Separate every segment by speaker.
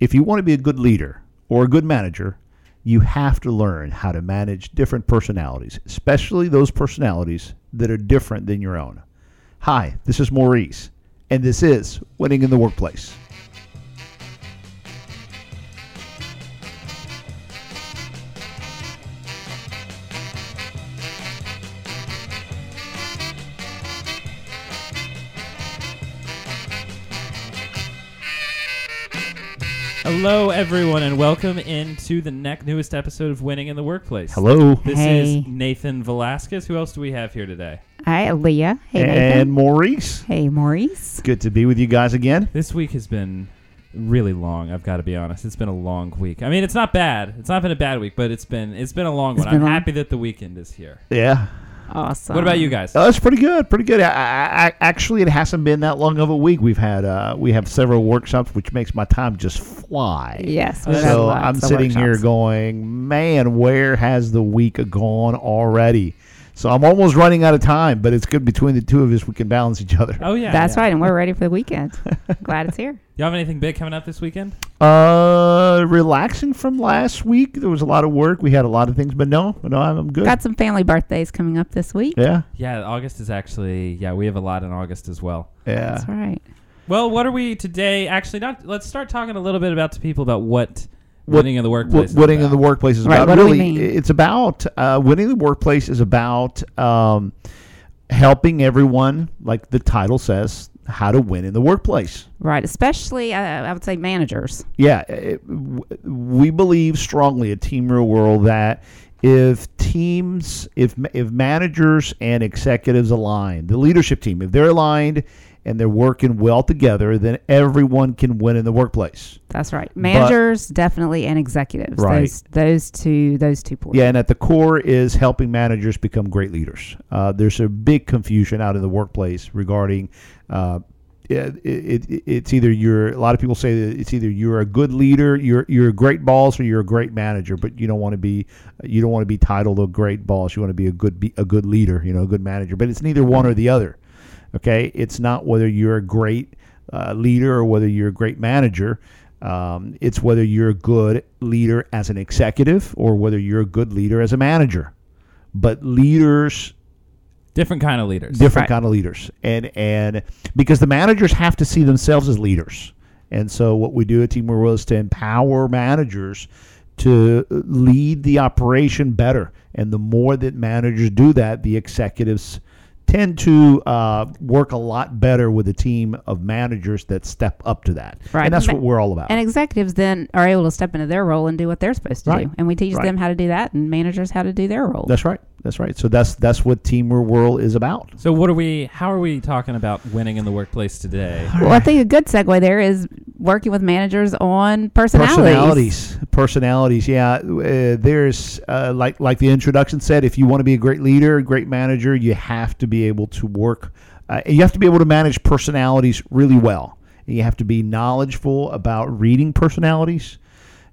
Speaker 1: if you want to be a good leader or a good manager, you have to learn how to manage different personalities, especially those personalities that are different than your own. Hi, this is Maurice, and this is Winning in the Workplace.
Speaker 2: Hello, everyone, and welcome into the next newest episode of Winning in the Workplace.
Speaker 1: Hello.
Speaker 2: This
Speaker 3: Hey.
Speaker 2: is Nathan Velasquez. Who else do we have here today?
Speaker 3: Hi, Leah. Hey,
Speaker 1: and
Speaker 3: Nathan.
Speaker 1: Maurice.
Speaker 3: Hey, Maurice.
Speaker 1: Good to be with you guys again.
Speaker 2: This week has been really long. I've got to be honest. It's been a long week. I mean, it's not bad. It's not been a bad week, but it's been it's been a long
Speaker 3: It's
Speaker 2: one. I'm
Speaker 3: long.
Speaker 2: happy that the weekend is here.
Speaker 1: Yeah.
Speaker 3: Awesome.
Speaker 2: What about you guys?
Speaker 1: Oh, that's pretty good. Pretty good. I, I, I, actually, it hasn't been that long of a week. We've had uh, we have several workshops, which makes my time just fly.
Speaker 3: Yes. we've had
Speaker 1: So
Speaker 3: lots
Speaker 1: I'm
Speaker 3: of
Speaker 1: sitting here going, man, where has the week gone already? So I'm almost running out of time, but it's good between the two of us we can balance each other.
Speaker 2: oh yeah,
Speaker 3: That's
Speaker 2: yeah.
Speaker 3: right, and we're ready for the weekend. Glad it's here.
Speaker 2: You have anything big coming up this weekend?
Speaker 1: Uh, relaxing from last week. There was a lot of work. We had a lot of things, but no, no, I'm, I'm good.
Speaker 3: Got some family birthdays coming up this week.
Speaker 1: yeah,
Speaker 2: Yeah, August is actually yeah. We have a lot in August as well.
Speaker 1: yeah.
Speaker 3: That's right.
Speaker 2: Well, what are we today? Actually, not. Let's start talking a little bit about to people about what,
Speaker 1: What-
Speaker 2: winning in the workplace.
Speaker 1: What
Speaker 2: is
Speaker 1: winning in the workplace is
Speaker 3: Right,
Speaker 1: about.
Speaker 3: what do we
Speaker 1: really,
Speaker 3: mean?
Speaker 1: it's about uh, winning the workplace is about um, helping everyone, like the title says, how to win in the workplace.
Speaker 3: Right. Especially, uh, I would say, managers.
Speaker 1: Yeah, it, w- we believe strongly at Team Real World that if teams, if if managers and executives align, the leadership team, if they're aligned and they're working well together, then everyone can win in the workplace.
Speaker 3: That's right. Managers, definitely, and executives.
Speaker 1: Right.
Speaker 3: Those, those two, those two points.
Speaker 1: Yeah, and at the core is helping managers become great leaders. Uh, there's a big confusion out in the workplace regarding. Uh, it, it, it's either you're a lot of people say that it's either you're a good leader, you're you're a great boss, or you're a great manager. But you don't want to be you don't want to be titled a great boss. You want to be a good be a good leader, you know, a good manager. But it's neither one or the other. Okay, it's not whether you're a great uh, leader or whether you're a great manager. Um, it's whether you're a good leader as an executive or whether you're a good leader as a manager. But leaders,
Speaker 2: different kind of leaders.
Speaker 1: different
Speaker 3: Right.
Speaker 1: kind of leaders, and and because the managers have to see themselves as leaders, and so what we do at Team World is to empower managers to lead the operation better, and the more that managers do that, the executives tend to uh, work a lot better with a team of managers that step up to that,
Speaker 3: Right.
Speaker 1: and that's what we're all about.
Speaker 3: And executives then are able to step into their role and do what they're supposed to
Speaker 1: Right.
Speaker 3: do. And we teach
Speaker 1: Right.
Speaker 3: them how to do that, and managers how to do their role.
Speaker 1: That's right. That's right. So that's that's what Team World is about.
Speaker 2: So what are we? How are we talking about winning in the workplace today?
Speaker 3: Well, I think a good segue there is working with managers on personalities.
Speaker 1: Personalities, personalities. Yeah, uh, there's uh, like like the introduction said. If you want to be a great leader, a great manager, you have to be able to work. Uh, you have to be able to manage personalities really well. You have to be knowledgeable about reading personalities.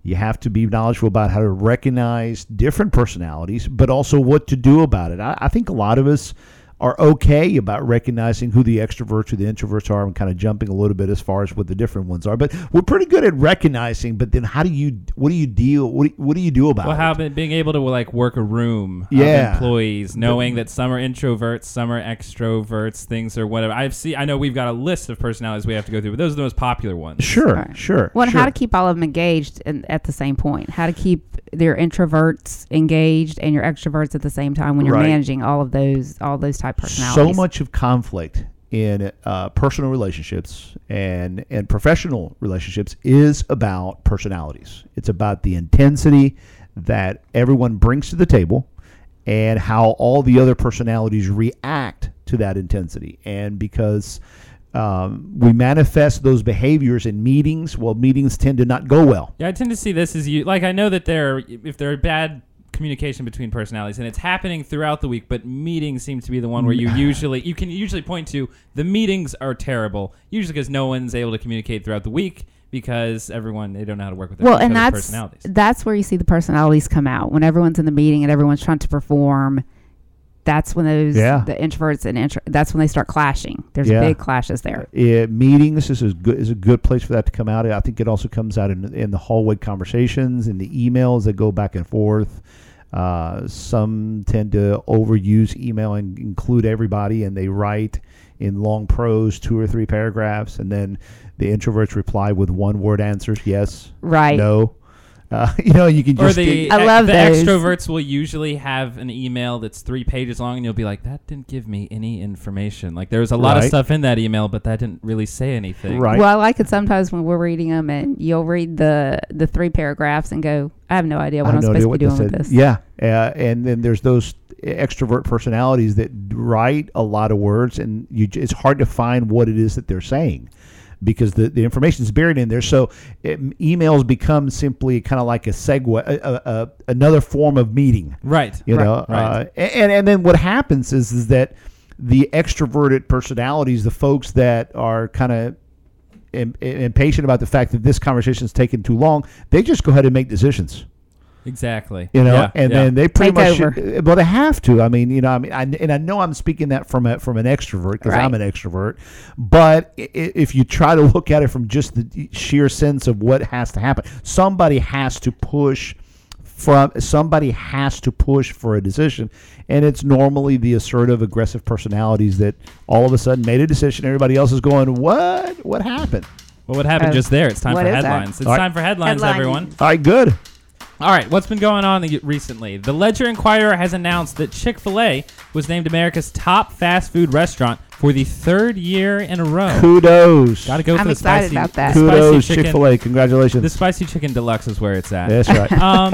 Speaker 1: You have to be knowledgeable about how to recognize different personalities, but also what to do about it. I, I think a lot of us are okay about recognizing who the extroverts or the introverts are and kind of jumping a little bit as far as what the different ones are. But we're pretty good at recognizing. But then, how do you? What do you deal? What do, what do you do about
Speaker 2: Well,
Speaker 1: it?
Speaker 2: how about being able to like work a room
Speaker 1: Yeah.
Speaker 2: of employees, knowing that some are introverts, some are extroverts, things or whatever. I've seen. I know we've got a list of personalities we have to go through, but those are the most popular ones.
Speaker 1: Sure,
Speaker 3: Right.
Speaker 1: sure.
Speaker 3: Well,
Speaker 1: sure.
Speaker 3: how to keep all of them engaged and at the same point. How to keep their introverts engaged and your extroverts at the same time when you're
Speaker 1: Right.
Speaker 3: managing all of those all those type
Speaker 1: so much of conflict in uh, personal relationships and and professional relationships is about personalities. It's about the intensity that everyone brings to the table and how all the other personalities react to that intensity. And because um, we manifest those behaviors in meetings, well, meetings tend to not go well.
Speaker 2: Yeah, I tend to see this as you like. I know that there, if there are bad communication between personalities, and it's happening throughout the week, but meetings seem to be the one where you usually you can usually point to the meetings are terrible, usually because no one's able to communicate throughout the week because everyone they don't know how to work with their
Speaker 3: well, and that's
Speaker 2: personalities.
Speaker 3: that's where you see the personalities come out when everyone's in the meeting and everyone's trying to perform. that's when those
Speaker 1: Yeah.
Speaker 3: the introverts and intro, that's when they start clashing. There's
Speaker 1: Yeah.
Speaker 3: big clashes there.
Speaker 1: Uh, meetings is a good is a good place for that to come out. I think it also comes out in in the hallway conversations, in the emails that go back and forth. Uh, some tend to overuse email and include everybody, and they write in long prose, two or three paragraphs, and then the introverts reply with one word answers: yes,
Speaker 3: Right.
Speaker 1: no. Uh, you know, you can
Speaker 2: Or
Speaker 1: just
Speaker 2: the
Speaker 1: get-
Speaker 3: I love
Speaker 2: the
Speaker 3: those.
Speaker 2: extroverts will usually have an email that's three pages long, and you'll be like, "That didn't give me any information. Like there was a lot of stuff in that email, but that didn't really say anything."
Speaker 1: right.
Speaker 3: Well, I like it sometimes when we're reading them and you'll read the the three paragraphs and go, I have no idea what
Speaker 1: I
Speaker 3: I'm
Speaker 1: no
Speaker 3: supposed to be doing
Speaker 1: they
Speaker 3: with this.
Speaker 1: Yeah, uh, and then there's those extrovert personalities that write a lot of words, and you, it's hard to find what it is that they're saying because the, the information is buried in there. So it, emails become simply kind of like a segue, a, a, a, another form of meeting.
Speaker 2: Right.
Speaker 1: You
Speaker 3: Right.
Speaker 1: know,
Speaker 2: Right.
Speaker 1: uh, and and then what happens is is that the extroverted personalities, the folks that are kind of impatient about the fact that this conversation is taking too long, they just go ahead and make decisions
Speaker 2: Exactly.
Speaker 1: you know,
Speaker 2: Yeah,
Speaker 1: and
Speaker 2: yeah.
Speaker 1: then they pretty
Speaker 3: Take
Speaker 1: much,
Speaker 3: over.
Speaker 1: well, they have to. I mean, you know, I mean, I, and I know I'm speaking that from a, from an extrovert because I'm an extrovert, but i- i- if you try to look at it from just the sheer sense of what has to happen, somebody has to push from somebody has to push for a decision, and it's normally the assertive, aggressive personalities that all of a sudden made a decision. Everybody else is going, "What? What happened?"
Speaker 2: well, what happened
Speaker 3: Uh,
Speaker 2: just there? It's time for
Speaker 3: is that?
Speaker 2: headlines. It's
Speaker 1: All right.
Speaker 2: time for headlines,
Speaker 3: Headlining.
Speaker 2: everyone.
Speaker 1: All right, good.
Speaker 2: All right, what's been going on recently? The Ledger Enquirer has announced that Chick fil A was named America's top fast food restaurant for the third year in a row.
Speaker 1: Kudos.
Speaker 2: Gotta go
Speaker 3: I'm
Speaker 2: for the
Speaker 3: excited
Speaker 2: spicy,
Speaker 3: about that.
Speaker 2: the spicy
Speaker 1: Kudos,
Speaker 2: chicken.
Speaker 1: Chick Fil A. Congratulations.
Speaker 2: The spicy chicken deluxe is where it's at.
Speaker 1: That's right.
Speaker 2: um,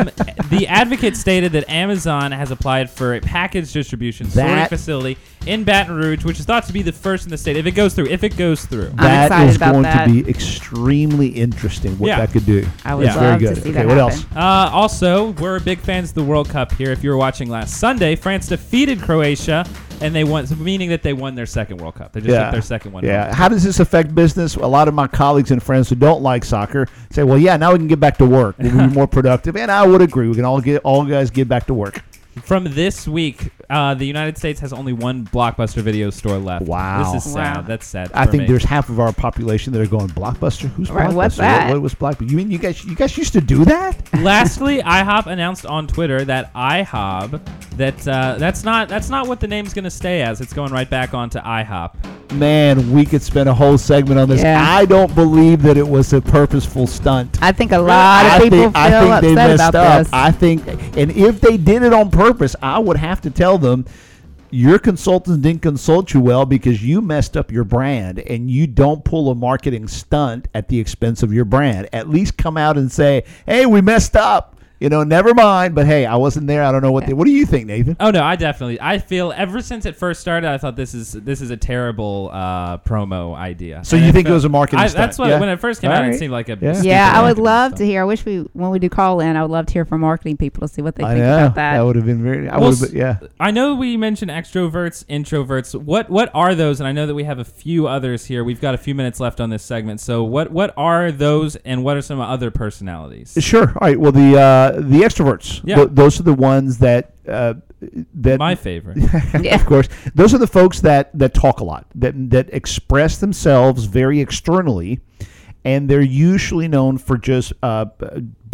Speaker 2: the advocate stated that Amazon has applied for a package distribution sorting
Speaker 1: That-
Speaker 2: facility in Baton Rouge, which is thought to be the first in the state. If it goes through, if it goes through.
Speaker 3: I'm
Speaker 1: That
Speaker 3: excited
Speaker 1: is
Speaker 3: about
Speaker 1: going
Speaker 3: that.
Speaker 1: to be extremely interesting what
Speaker 2: Yeah.
Speaker 1: that could do.
Speaker 3: I would
Speaker 2: Yeah.
Speaker 1: Very
Speaker 3: love
Speaker 1: good.
Speaker 3: to see
Speaker 1: Okay,
Speaker 3: that
Speaker 1: what
Speaker 3: happen.
Speaker 1: else?
Speaker 2: Uh, also, we're big fans of the World Cup here. If you were watching last Sunday, France defeated Croatia, and they won, meaning that they won their second World Cup. They just took their second one.
Speaker 1: Yeah. How does this affect business? A lot of my colleagues and friends who don't like soccer say, "Well, yeah, now we can get back to work. We'll be more productive." And I would agree. We can all get all guys get back to work.
Speaker 2: From this week, uh, the United States has only one Blockbuster video store left.
Speaker 1: Wow.
Speaker 2: This is sad.
Speaker 3: Wow.
Speaker 2: That's sad.
Speaker 1: I
Speaker 2: for
Speaker 1: think
Speaker 2: me.
Speaker 1: there's half of our population that are going Blockbuster. Who's
Speaker 3: Right,
Speaker 1: Blockbuster?
Speaker 3: what's
Speaker 1: What-
Speaker 3: that?
Speaker 1: What, was Blockbuster? You mean you guys? You guys used to do that?
Speaker 2: Lastly, IHOP announced on Twitter that IHOB that uh, that's not that's not what the name's going to stay as. It's going right back onto IHOP.
Speaker 1: Man, we could spend a whole segment on this.
Speaker 3: Yeah.
Speaker 1: I don't believe that it was a purposeful stunt.
Speaker 3: I think a lot
Speaker 1: I
Speaker 3: of people
Speaker 1: think,
Speaker 3: feel
Speaker 1: I think they
Speaker 3: upset
Speaker 1: messed
Speaker 3: about
Speaker 1: up.
Speaker 3: this.
Speaker 1: I think, and if they did it on purpose, I would have to tell them your consultants didn't consult you well because you messed up your brand and you don't pull a marketing stunt at the expense of your brand. At least come out and say, "Hey, we messed up." You know, never mind. But hey, I wasn't there. I don't know what. They, what do you think, Nathan?
Speaker 2: Oh no, I definitely I feel ever since it first started, I thought this is this is a terrible uh, promo idea.
Speaker 1: So
Speaker 2: And
Speaker 1: you
Speaker 2: I
Speaker 1: think it was a marketing
Speaker 2: I,
Speaker 1: stunt?
Speaker 2: That's what
Speaker 1: Yeah.
Speaker 2: when it first came
Speaker 1: All
Speaker 2: out,
Speaker 1: right.
Speaker 2: it seemed like a
Speaker 1: Yeah.
Speaker 3: yeah, I would love
Speaker 2: stunt.
Speaker 3: to hear. I wish we when we do call in, I would love to hear from marketing people to see what they
Speaker 1: I
Speaker 3: think
Speaker 1: know
Speaker 3: about that.
Speaker 1: That would have been very. I
Speaker 2: Well,
Speaker 1: would Yeah.
Speaker 2: I know we mentioned extroverts, introverts. What what are those? And I know that we have a few others here. We've got a few minutes left on this segment. So what what are those, and what are some other personalities?
Speaker 1: Sure. All right. Well, the uh, the extroverts.
Speaker 2: Yeah.
Speaker 1: Th- those are the ones that uh, that
Speaker 2: My favorite.
Speaker 3: Yeah.
Speaker 1: of course. Those are the folks that that talk a lot, that that express themselves very externally, and they're usually known for just uh,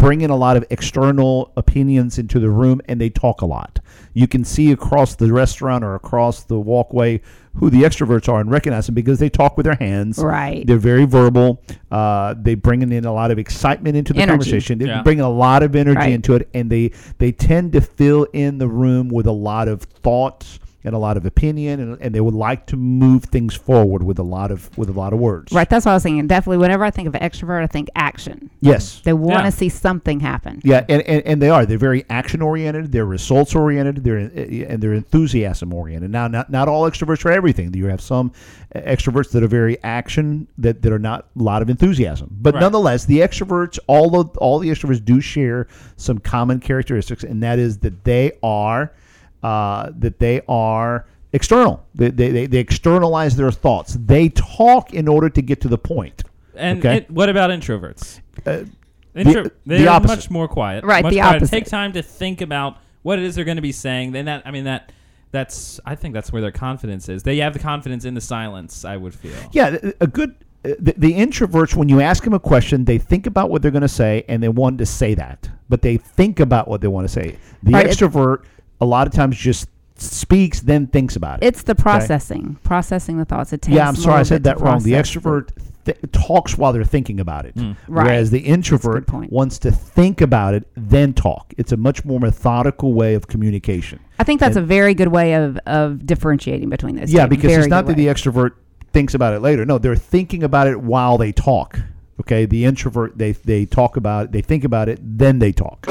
Speaker 1: b- bringing a lot of external opinions into the room, and they talk a lot. You can see across the restaurant or across the walkway who the extroverts are and recognize them because they talk with their hands.
Speaker 3: Right.
Speaker 1: They're very verbal. Uh, they bringing in a lot of excitement into the
Speaker 3: Energy.
Speaker 1: conversation. They
Speaker 2: Yeah.
Speaker 1: bring a lot of energy
Speaker 3: Right.
Speaker 1: into it, and they they tend to fill in the room with a lot of thoughts and a lot of opinion, and, and they would like to move things forward with a lot of with a lot of words.
Speaker 3: Right, that's what I was thinking. Definitely, whenever I think of extrovert, I think action.
Speaker 1: Yes.
Speaker 3: They want to
Speaker 2: Yeah.
Speaker 3: see something happen.
Speaker 1: Yeah, and, and, and they are. They're very action oriented. They're results oriented. They're and they're enthusiasm oriented. Now, not not all extroverts are everything. You have some extroverts that are very action that, that are not a lot of enthusiasm. But
Speaker 2: Right.
Speaker 1: nonetheless, the extroverts, all of all the extroverts do share some common characteristics, and that is that they are uh, that they are external. They, they, they, they externalize their thoughts. They talk in order to get to the point.
Speaker 2: And
Speaker 1: Okay.
Speaker 2: it, what about introverts?
Speaker 1: Uh,
Speaker 2: Intro-
Speaker 1: the
Speaker 2: they're
Speaker 1: opposite.
Speaker 2: much more quiet.
Speaker 3: Right,
Speaker 2: much
Speaker 3: the
Speaker 2: quieter.
Speaker 3: opposite.
Speaker 2: Take time to think about what it is they're going to be saying. Then that I mean that That's I think that's where their confidence is. They have the confidence in the silence. I would feel.
Speaker 1: Yeah, a good. uh, The, the introverts, when you ask them a question, they think about what they're going to say and they want to say that, but they think about what they want to say. The
Speaker 3: Right,
Speaker 1: extrovert, a lot of times, just speaks, then thinks about it.
Speaker 3: It's the processing, processing the thoughts. It takes.
Speaker 1: yeah, I'm sorry, I said that wrong. The extrovert th- talks while they're thinking about it,
Speaker 2: Mm.
Speaker 3: Right.
Speaker 1: whereas the
Speaker 3: That's a good
Speaker 1: introvert wants to think about it, then talk. It's a much more methodical way of communication.
Speaker 3: I think that's
Speaker 1: And-
Speaker 3: a very good way of, of differentiating between those.
Speaker 1: Yeah,
Speaker 3: two.
Speaker 1: because
Speaker 3: Very
Speaker 1: it's not
Speaker 3: good
Speaker 1: that the extrovert thinks about it later. No, they're thinking about it while they talk. Okay, the introvert they they talk about it, they think about it, then they talk.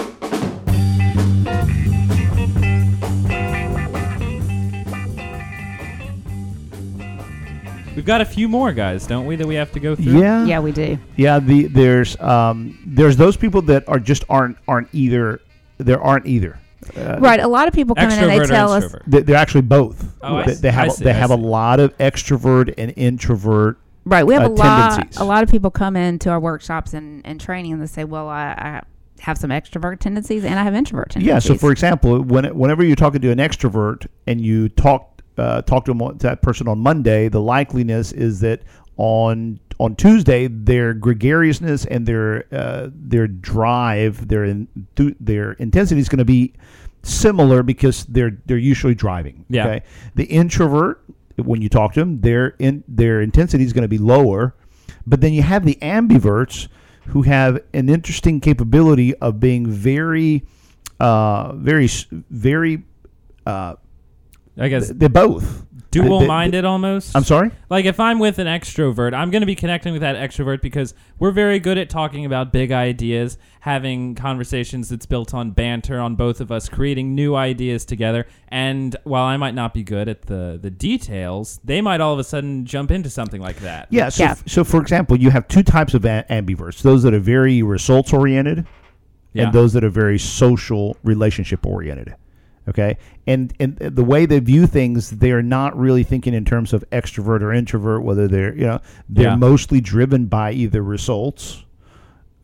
Speaker 2: We've got a few more guys, don't we, that we have to go through?
Speaker 1: Yeah,
Speaker 3: Yeah, we do.
Speaker 1: yeah. The there's um there's those people that are just aren't aren't either. There aren't either. Uh,
Speaker 3: Right. A lot of people come in and they tell us.
Speaker 2: introvert?
Speaker 1: they- They're actually both.
Speaker 2: Oh, I
Speaker 1: they,
Speaker 2: see,
Speaker 1: they have
Speaker 2: I
Speaker 1: a-
Speaker 2: see,
Speaker 1: they
Speaker 2: I
Speaker 1: have a lot of extrovert and introvert.
Speaker 3: Right. We have
Speaker 1: uh,
Speaker 3: a lot.
Speaker 1: tendencies.
Speaker 3: A lot of people come into our workshops and, and training and they say, "Well, I, I have some extrovert tendencies and I have introvert tendencies."
Speaker 1: Yeah. So, for example, when whenever you're talking to an extrovert and you talk uh, talk to, them, to that person on Monday, the likeliness is that on on Tuesday their gregariousness and their uh, their drive, their in, their intensity is going to be similar because they're they're usually driving.
Speaker 2: Yeah.
Speaker 1: Okay. The introvert, when you talk to them, their in their intensity is going to be lower, but then you have the ambiverts who have an interesting capability of being very, uh, very, very. Uh,
Speaker 2: I guess
Speaker 1: they're both
Speaker 2: dual
Speaker 1: They- they-
Speaker 2: minded almost.
Speaker 1: I'm sorry.
Speaker 2: Like if I'm with an extrovert, I'm going to be connecting with that extrovert because we're very good at talking about big ideas, having conversations that's built on banter on both of us, creating new ideas together. And while I might not be good at the the details, they might all of a sudden jump into something like that.
Speaker 1: Yeah. So,
Speaker 3: Yeah.
Speaker 1: f- so for example, you have two types of a- ambiverts: those that are very results oriented,
Speaker 2: Yeah.
Speaker 1: and those that are very social relationship oriented. Okay, and and the way they view things, they are not really thinking in terms of extrovert or introvert. Whether they're you know they're
Speaker 2: Yeah.
Speaker 1: mostly driven by either results,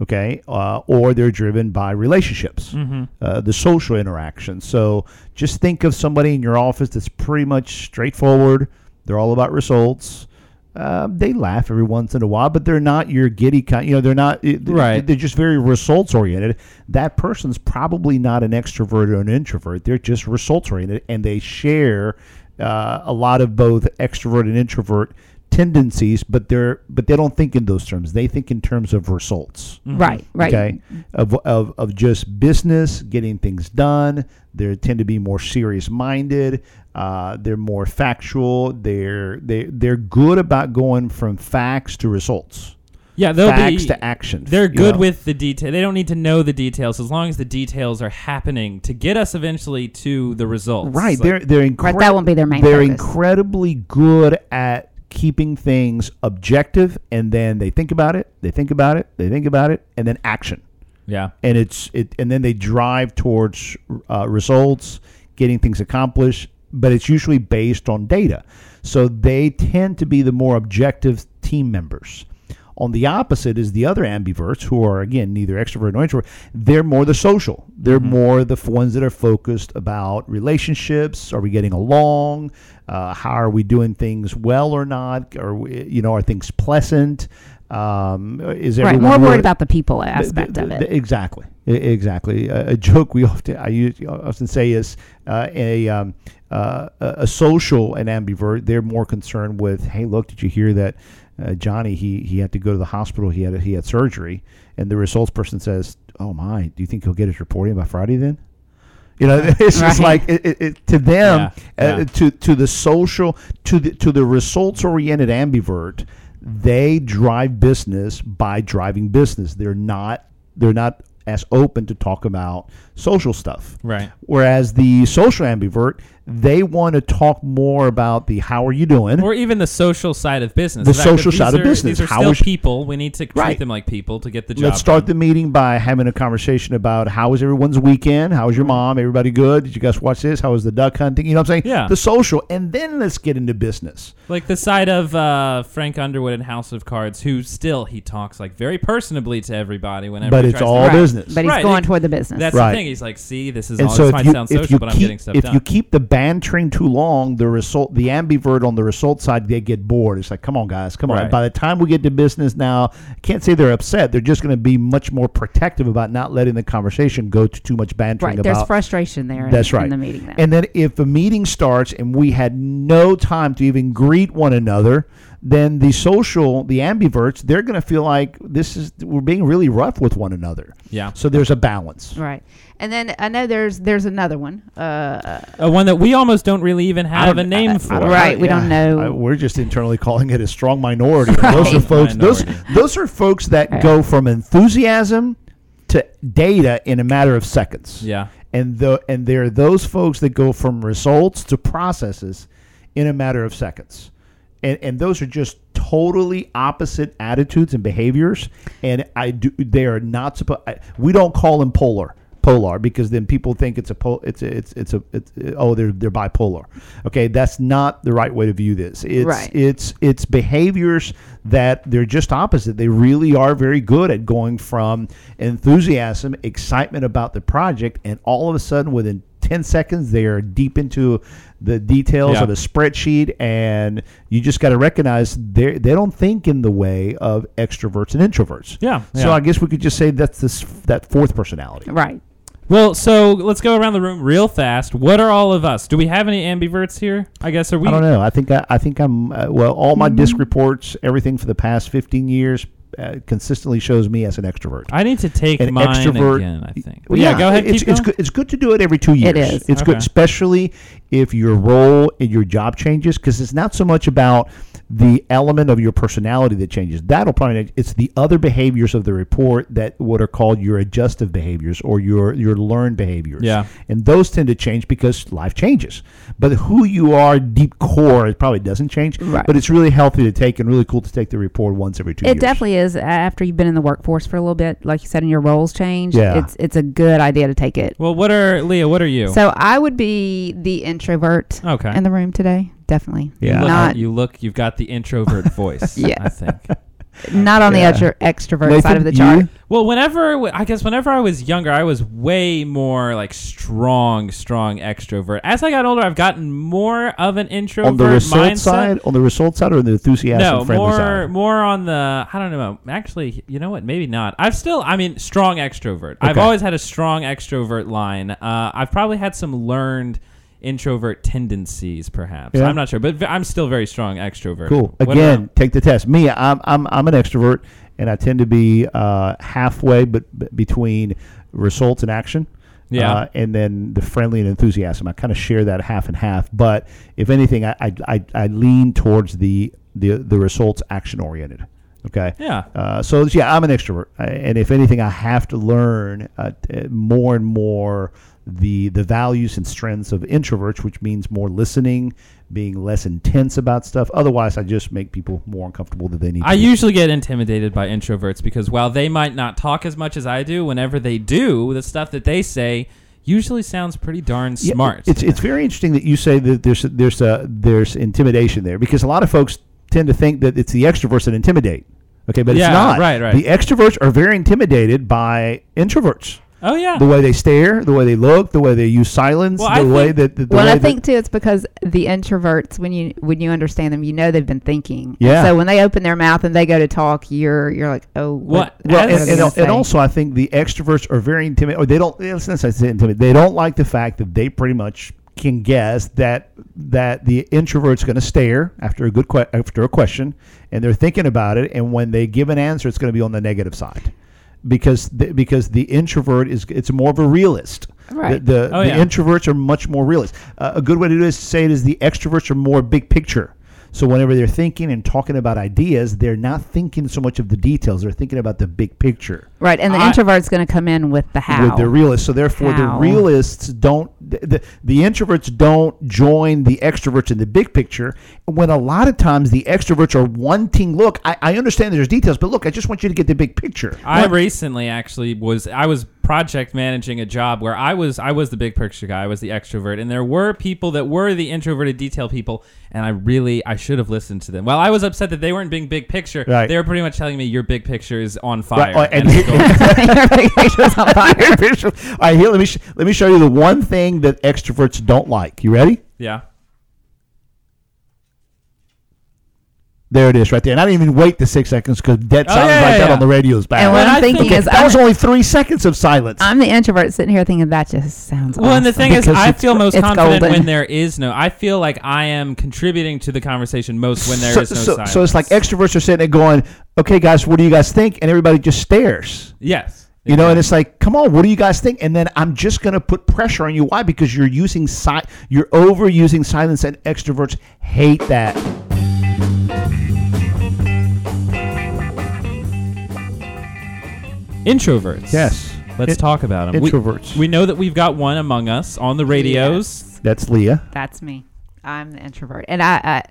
Speaker 1: okay, uh, or they're driven by relationships,
Speaker 2: Mhm.
Speaker 1: uh, the social interaction. So just think of somebody in your office that's pretty much straightforward. They're all about results. Um, they laugh every once in a while, but they're not your giddy kind. You know, they're not.
Speaker 2: Right.
Speaker 1: They're just very results oriented. That person's probably not an extrovert or an introvert. They're just results oriented, and they share uh, a lot of both extrovert and introvert tendencies. But they're but they don't think in those terms. They think in terms of results.
Speaker 3: right, right.
Speaker 1: Okay, of, of of just business, getting things done. They tend to be more serious minded. Uh, they're more factual. They're they they're good about going from facts to results,
Speaker 2: Yeah, they'll
Speaker 1: facts
Speaker 2: be
Speaker 1: to actions.
Speaker 2: They're
Speaker 1: you
Speaker 2: good
Speaker 1: know?
Speaker 2: with the detail. They don't need to know the details as long as the details are happening to get us eventually to the results.
Speaker 1: right.
Speaker 2: Like,
Speaker 1: They're they're incre-
Speaker 3: Right, that won't be their main
Speaker 1: They're
Speaker 3: focus.
Speaker 1: incredibly good at keeping things objective, and then they think about it. They think about it. They think about it, and then action.
Speaker 2: yeah.
Speaker 1: and it's it and then they drive towards uh, results getting things accomplished but it's usually based on data so they tend to be the more objective team members on the opposite is the other ambiverts who are again neither extrovert nor introvert they're more the social they're more the ones that are focused about relationships are we getting along uh, how are we doing things well or not Or you know are things pleasant um, is
Speaker 3: Right.
Speaker 1: everyone
Speaker 3: More worried about the people
Speaker 1: the-
Speaker 3: aspect
Speaker 1: the-
Speaker 3: of it.
Speaker 1: exactly, exactly. A, a joke we often I use, often say is uh, a um, uh, a a social and ambivert. They're more concerned with, hey, look, did you hear that uh, Johnny he he had to go to the hospital. He had he had surgery, and the results person says, oh my, do you think he'll get his reporting by Friday then? You know, it's just
Speaker 3: Right.
Speaker 1: like it, it, it, to them,
Speaker 2: Yeah,
Speaker 1: uh,
Speaker 2: yeah.
Speaker 1: to to the social, to the to the results oriented ambivert, they drive business by driving business. They're not they're not as open to talk about social stuff.
Speaker 2: Right.
Speaker 1: Whereas the social ambivert, they want to talk more about the how are you doing?
Speaker 2: Or even the social side of business.
Speaker 1: The
Speaker 2: fact that
Speaker 1: social
Speaker 2: these
Speaker 1: side of
Speaker 2: are-
Speaker 1: business.
Speaker 2: These are
Speaker 1: How
Speaker 2: still
Speaker 1: is-
Speaker 2: people. We need to treat
Speaker 1: Right.
Speaker 2: them like people to get the job.
Speaker 1: Let's start
Speaker 2: done.
Speaker 1: the meeting by having a conversation about how was everyone's weekend? How was your mom? Everybody good? Did you guys watch this? How was the duck hunting? You know what I'm saying?
Speaker 2: Yeah.
Speaker 1: The social, and then let's get into business.
Speaker 2: like the side of uh, Frank Underwood in House of Cards, who still he talks like very personably to everybody whenever.
Speaker 1: But
Speaker 2: he
Speaker 1: it's
Speaker 2: tries to-
Speaker 1: all
Speaker 3: Right.
Speaker 1: business.
Speaker 3: But he's
Speaker 2: Right,
Speaker 3: going
Speaker 2: it-
Speaker 3: toward the business.
Speaker 2: That's
Speaker 1: Right.
Speaker 2: the thing. He's like, see, this is
Speaker 1: and
Speaker 2: all.
Speaker 1: so
Speaker 2: this
Speaker 1: if
Speaker 2: might
Speaker 1: you
Speaker 2: sound social,
Speaker 1: you
Speaker 2: but I'm getting
Speaker 1: keep
Speaker 2: stuff
Speaker 1: if
Speaker 2: done.
Speaker 1: you keep the bantering too long, the result, the ambivert on the result side, they get bored. It's like, come on, guys, come on.
Speaker 2: Right.
Speaker 1: By the time we get to business now, I can't say they're upset. They're just going to be much more protective about not letting the conversation go to too much bantering
Speaker 3: Right. There's
Speaker 1: about.
Speaker 3: frustration there.
Speaker 1: That's
Speaker 3: in,
Speaker 1: right.
Speaker 3: In the meeting. Now.
Speaker 1: And then if a meeting starts and we had no time to even greet one another, then the social, the ambiverts, they're going to feel like this is we're being really rough with one another.
Speaker 2: Yeah.
Speaker 1: So there's a balance.
Speaker 3: right. And then I know there's there's another one. Uh,
Speaker 2: Uh, one that we almost don't really even have a name
Speaker 1: I- I
Speaker 2: for.
Speaker 1: don't-
Speaker 3: Right, we don't know.
Speaker 1: I- we're just internally calling it a strong minority. And Those are
Speaker 3: Right.
Speaker 1: folks. Those
Speaker 2: Minority.
Speaker 1: those are folks that
Speaker 3: Right.
Speaker 1: go from enthusiasm to data in a matter of seconds.
Speaker 2: Yeah.
Speaker 1: and the and there are those folks that go from results to processes in a matter of seconds and and those are just totally opposite attitudes and behaviors and i do they are not supposed we don't call them polar polar because then people think it's a pol it's a, it's it's a it's, oh they're they're bipolar okay that's not the right way to view this it's
Speaker 3: Right.
Speaker 1: it's it's behaviors that they're just opposite. They really are very good at going from enthusiasm, excitement about the project, and all of a sudden, within 10 seconds, they are deep into the details
Speaker 2: Yeah.
Speaker 1: of a spreadsheet, and you just got to recognize they they don't think in the way of extroverts and introverts.
Speaker 2: Yeah.
Speaker 1: So
Speaker 2: yeah.
Speaker 1: I guess we could just say that's this that fourth personality.
Speaker 3: right.
Speaker 2: Well, so let's go around the room real fast. What are all of us? Do we have any ambiverts here? I guess are we?
Speaker 1: I don't know. I think I, I think I'm uh, well. All my DISC reports, everything for the past 15 years, uh, consistently shows me as an extrovert.
Speaker 2: I need to take
Speaker 1: An
Speaker 2: mine
Speaker 1: extrovert-
Speaker 2: again. I think.
Speaker 1: Well,
Speaker 2: yeah, go ahead.
Speaker 1: It's,
Speaker 2: keep
Speaker 1: it's good. It's good to do it every two years.
Speaker 3: It is.
Speaker 1: It's
Speaker 2: Okay.
Speaker 1: good, especially if your role in your job changes, because it's not so much about the element of your personality that changes. That'll probably it's the other behaviors of the report that what are called your adjustive behaviors or your your learned behaviors.
Speaker 2: Yeah.
Speaker 1: and those tend to change because life changes. But who you are, deep core, it probably doesn't change.
Speaker 3: Right.
Speaker 1: But it's really healthy to take and really cool to take the report once every two years.
Speaker 3: It definitely is. After you've been in the workforce for a little bit, like you said, and your roles change.
Speaker 1: Yeah.
Speaker 3: It's it's a good idea to take it.
Speaker 2: Well, what are Leah? What are you?
Speaker 3: So I would be the introvert
Speaker 2: okay.
Speaker 3: in the room today. Definitely.
Speaker 2: You
Speaker 1: Yeah.
Speaker 2: look,
Speaker 3: Not
Speaker 2: you look. You've got the introvert voice.
Speaker 3: Yeah.
Speaker 2: I think.
Speaker 3: not on
Speaker 1: Yeah.
Speaker 3: the extro- extrovert
Speaker 1: Nathan,
Speaker 3: side of the
Speaker 1: you?
Speaker 3: chart.
Speaker 2: Well, whenever I guess whenever I was younger, I was way more like strong, strong extrovert. As I got older, I've gotten more of an introvert
Speaker 1: on the result
Speaker 2: mindset.
Speaker 1: side, on the result side, or the enthusiasm
Speaker 2: no,
Speaker 1: friendly
Speaker 2: more
Speaker 1: side.
Speaker 2: more on the I don't know. Actually, you know what? Maybe not. I've still I mean strong extrovert. I've always had a strong extrovert line. Uh, I've probably had some learned introvert tendencies, perhaps.
Speaker 1: Yeah.
Speaker 2: I'm not sure, but v- I'm still very strong extrovert.
Speaker 1: Cool. Again, take the test. Me, I'm I'm I'm an extrovert, and I tend to be uh, halfway, but, but between results and action.
Speaker 2: Yeah.
Speaker 1: Uh, and then the friendly and enthusiasm. I kind of share that half and half. But if anything, I I, I, I lean towards the the the results action oriented. Okay.
Speaker 2: yeah.
Speaker 1: Uh, so yeah, I'm an extrovert, I- and if anything, I have to learn uh, more and more the the values and strengths of introverts, which means more listening, being less intense about stuff. Otherwise, I just make people more uncomfortable than they need.
Speaker 2: I
Speaker 1: to.
Speaker 2: usually get intimidated by introverts because while they might not talk as much as I do, whenever they do, the stuff that they say usually sounds pretty darn
Speaker 1: Yeah,
Speaker 2: smart.
Speaker 1: It's it's very interesting that you say that there's there's a, there's intimidation there because a lot of folks tend to think that it's the extroverts that intimidate. Okay, but
Speaker 2: Yeah,
Speaker 1: it's not.
Speaker 2: right, right.
Speaker 1: The extroverts are very intimidated by introverts.
Speaker 2: Oh yeah.
Speaker 1: The way they stare, the way they look, the way they use silence,
Speaker 2: Well,
Speaker 1: the
Speaker 2: I
Speaker 1: way
Speaker 2: think-
Speaker 1: that the, the
Speaker 3: well,
Speaker 1: way
Speaker 3: I think too, it's because the introverts, when you when you understand them, you know they've been thinking.
Speaker 1: Yeah.
Speaker 3: So when they open their mouth and they go to talk, you're you're like, oh,
Speaker 2: What-
Speaker 3: what?
Speaker 1: Well, and, and, and also, I think the extroverts are very intimidated. Or they don't. It's not say intimidated. They don't like the fact that they pretty much can guess that that the introvert's going to stare after a good que- after a question, and they're thinking about it. And when they give an answer, it's going to be on the negative side, because the, because the introvert is it's more of a realist.
Speaker 3: Right.
Speaker 1: The the,
Speaker 2: Oh,
Speaker 1: the
Speaker 2: yeah.
Speaker 1: introverts are much more realist. Uh, a good way to do this is to say it is the extroverts are more big picture. So whenever they're thinking and talking about ideas, they're not thinking so much of the details. They're thinking about the big picture
Speaker 3: right, and the
Speaker 2: I-
Speaker 3: introvert's going to come in with the how.
Speaker 1: with the realists. So therefore,
Speaker 3: How?
Speaker 1: the realists don't the, the the introverts don't join the extroverts in the big picture. When a lot of times the extroverts are wanting, look, I, I understand there's details, but look, I just want you to get the big picture.
Speaker 2: I
Speaker 1: Well,
Speaker 2: recently actually was I was project managing a job where I was I was the big picture guy, I was the extrovert, and there were people that were the introverted detail people, and I really I should have listened to them. Well, I was upset that they weren't being big picture.
Speaker 1: Right.
Speaker 2: They were pretty much telling me your big picture is on fire.
Speaker 1: Right, and-
Speaker 2: and it's going-
Speaker 3: Your big picture's on fire.
Speaker 1: All right, here, let me sh- let me show you the one thing that extroverts don't like. You ready?
Speaker 2: Yeah.
Speaker 1: There it is, right there. And I didn't even wait the six seconds because dead
Speaker 2: Oh,
Speaker 1: silence
Speaker 2: yeah,
Speaker 1: like
Speaker 2: yeah,
Speaker 1: that
Speaker 2: yeah.
Speaker 1: on the radio is bad.
Speaker 3: And what
Speaker 2: I
Speaker 3: I'm thinking
Speaker 2: think
Speaker 3: is,
Speaker 1: that
Speaker 3: I'm,
Speaker 1: was only three seconds of silence.
Speaker 3: I'm the introvert sitting here thinking that just sounds.
Speaker 2: Well, and the
Speaker 3: awesome.
Speaker 2: thing is, I feel most confident
Speaker 3: golden.
Speaker 2: when there is no. I feel like I am contributing to the conversation most when there
Speaker 1: so,
Speaker 2: is no
Speaker 1: so,
Speaker 2: silence.
Speaker 1: so it's like extroverts are sitting there going, "Okay, guys, what do you guys think?" And everybody just stares.
Speaker 2: yes,
Speaker 1: You know, and it's like, come on, what do you guys think? And then I'm just going to put pressure on you. Why? Because you're using si- you're overusing silence, and extroverts hate that.
Speaker 2: Introverts.
Speaker 1: Yes.
Speaker 2: let's
Speaker 1: In-
Speaker 2: talk about them.
Speaker 1: Introverts.
Speaker 2: We, we know that we've got one among us on the radios.
Speaker 1: That's Leah.
Speaker 3: That's me. I'm the introvert. And I, I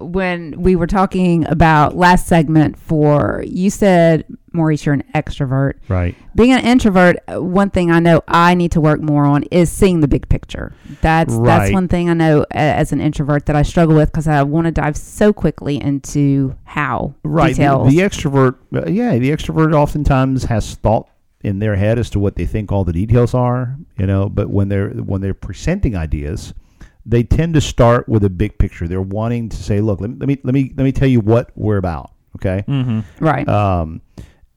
Speaker 3: when we were talking about last segment for you said Maurice you're an extrovert.
Speaker 1: Right.
Speaker 3: Being an introvert, one thing I know I need to work more on is seeing the big picture. That's
Speaker 1: Right.
Speaker 3: that's one thing I know as an introvert that I struggle with because I want to dive so quickly into how
Speaker 1: Right. The, the extrovert, uh, yeah, the extrovert oftentimes has thought in their head as to what they think all the details are, you know, but when they're when they're presenting ideas, they tend to start with a big picture. They're wanting to say, "Look, let me let me let me, let me tell you what we're about." Okay?
Speaker 2: Mm-hmm.
Speaker 3: right.
Speaker 1: Um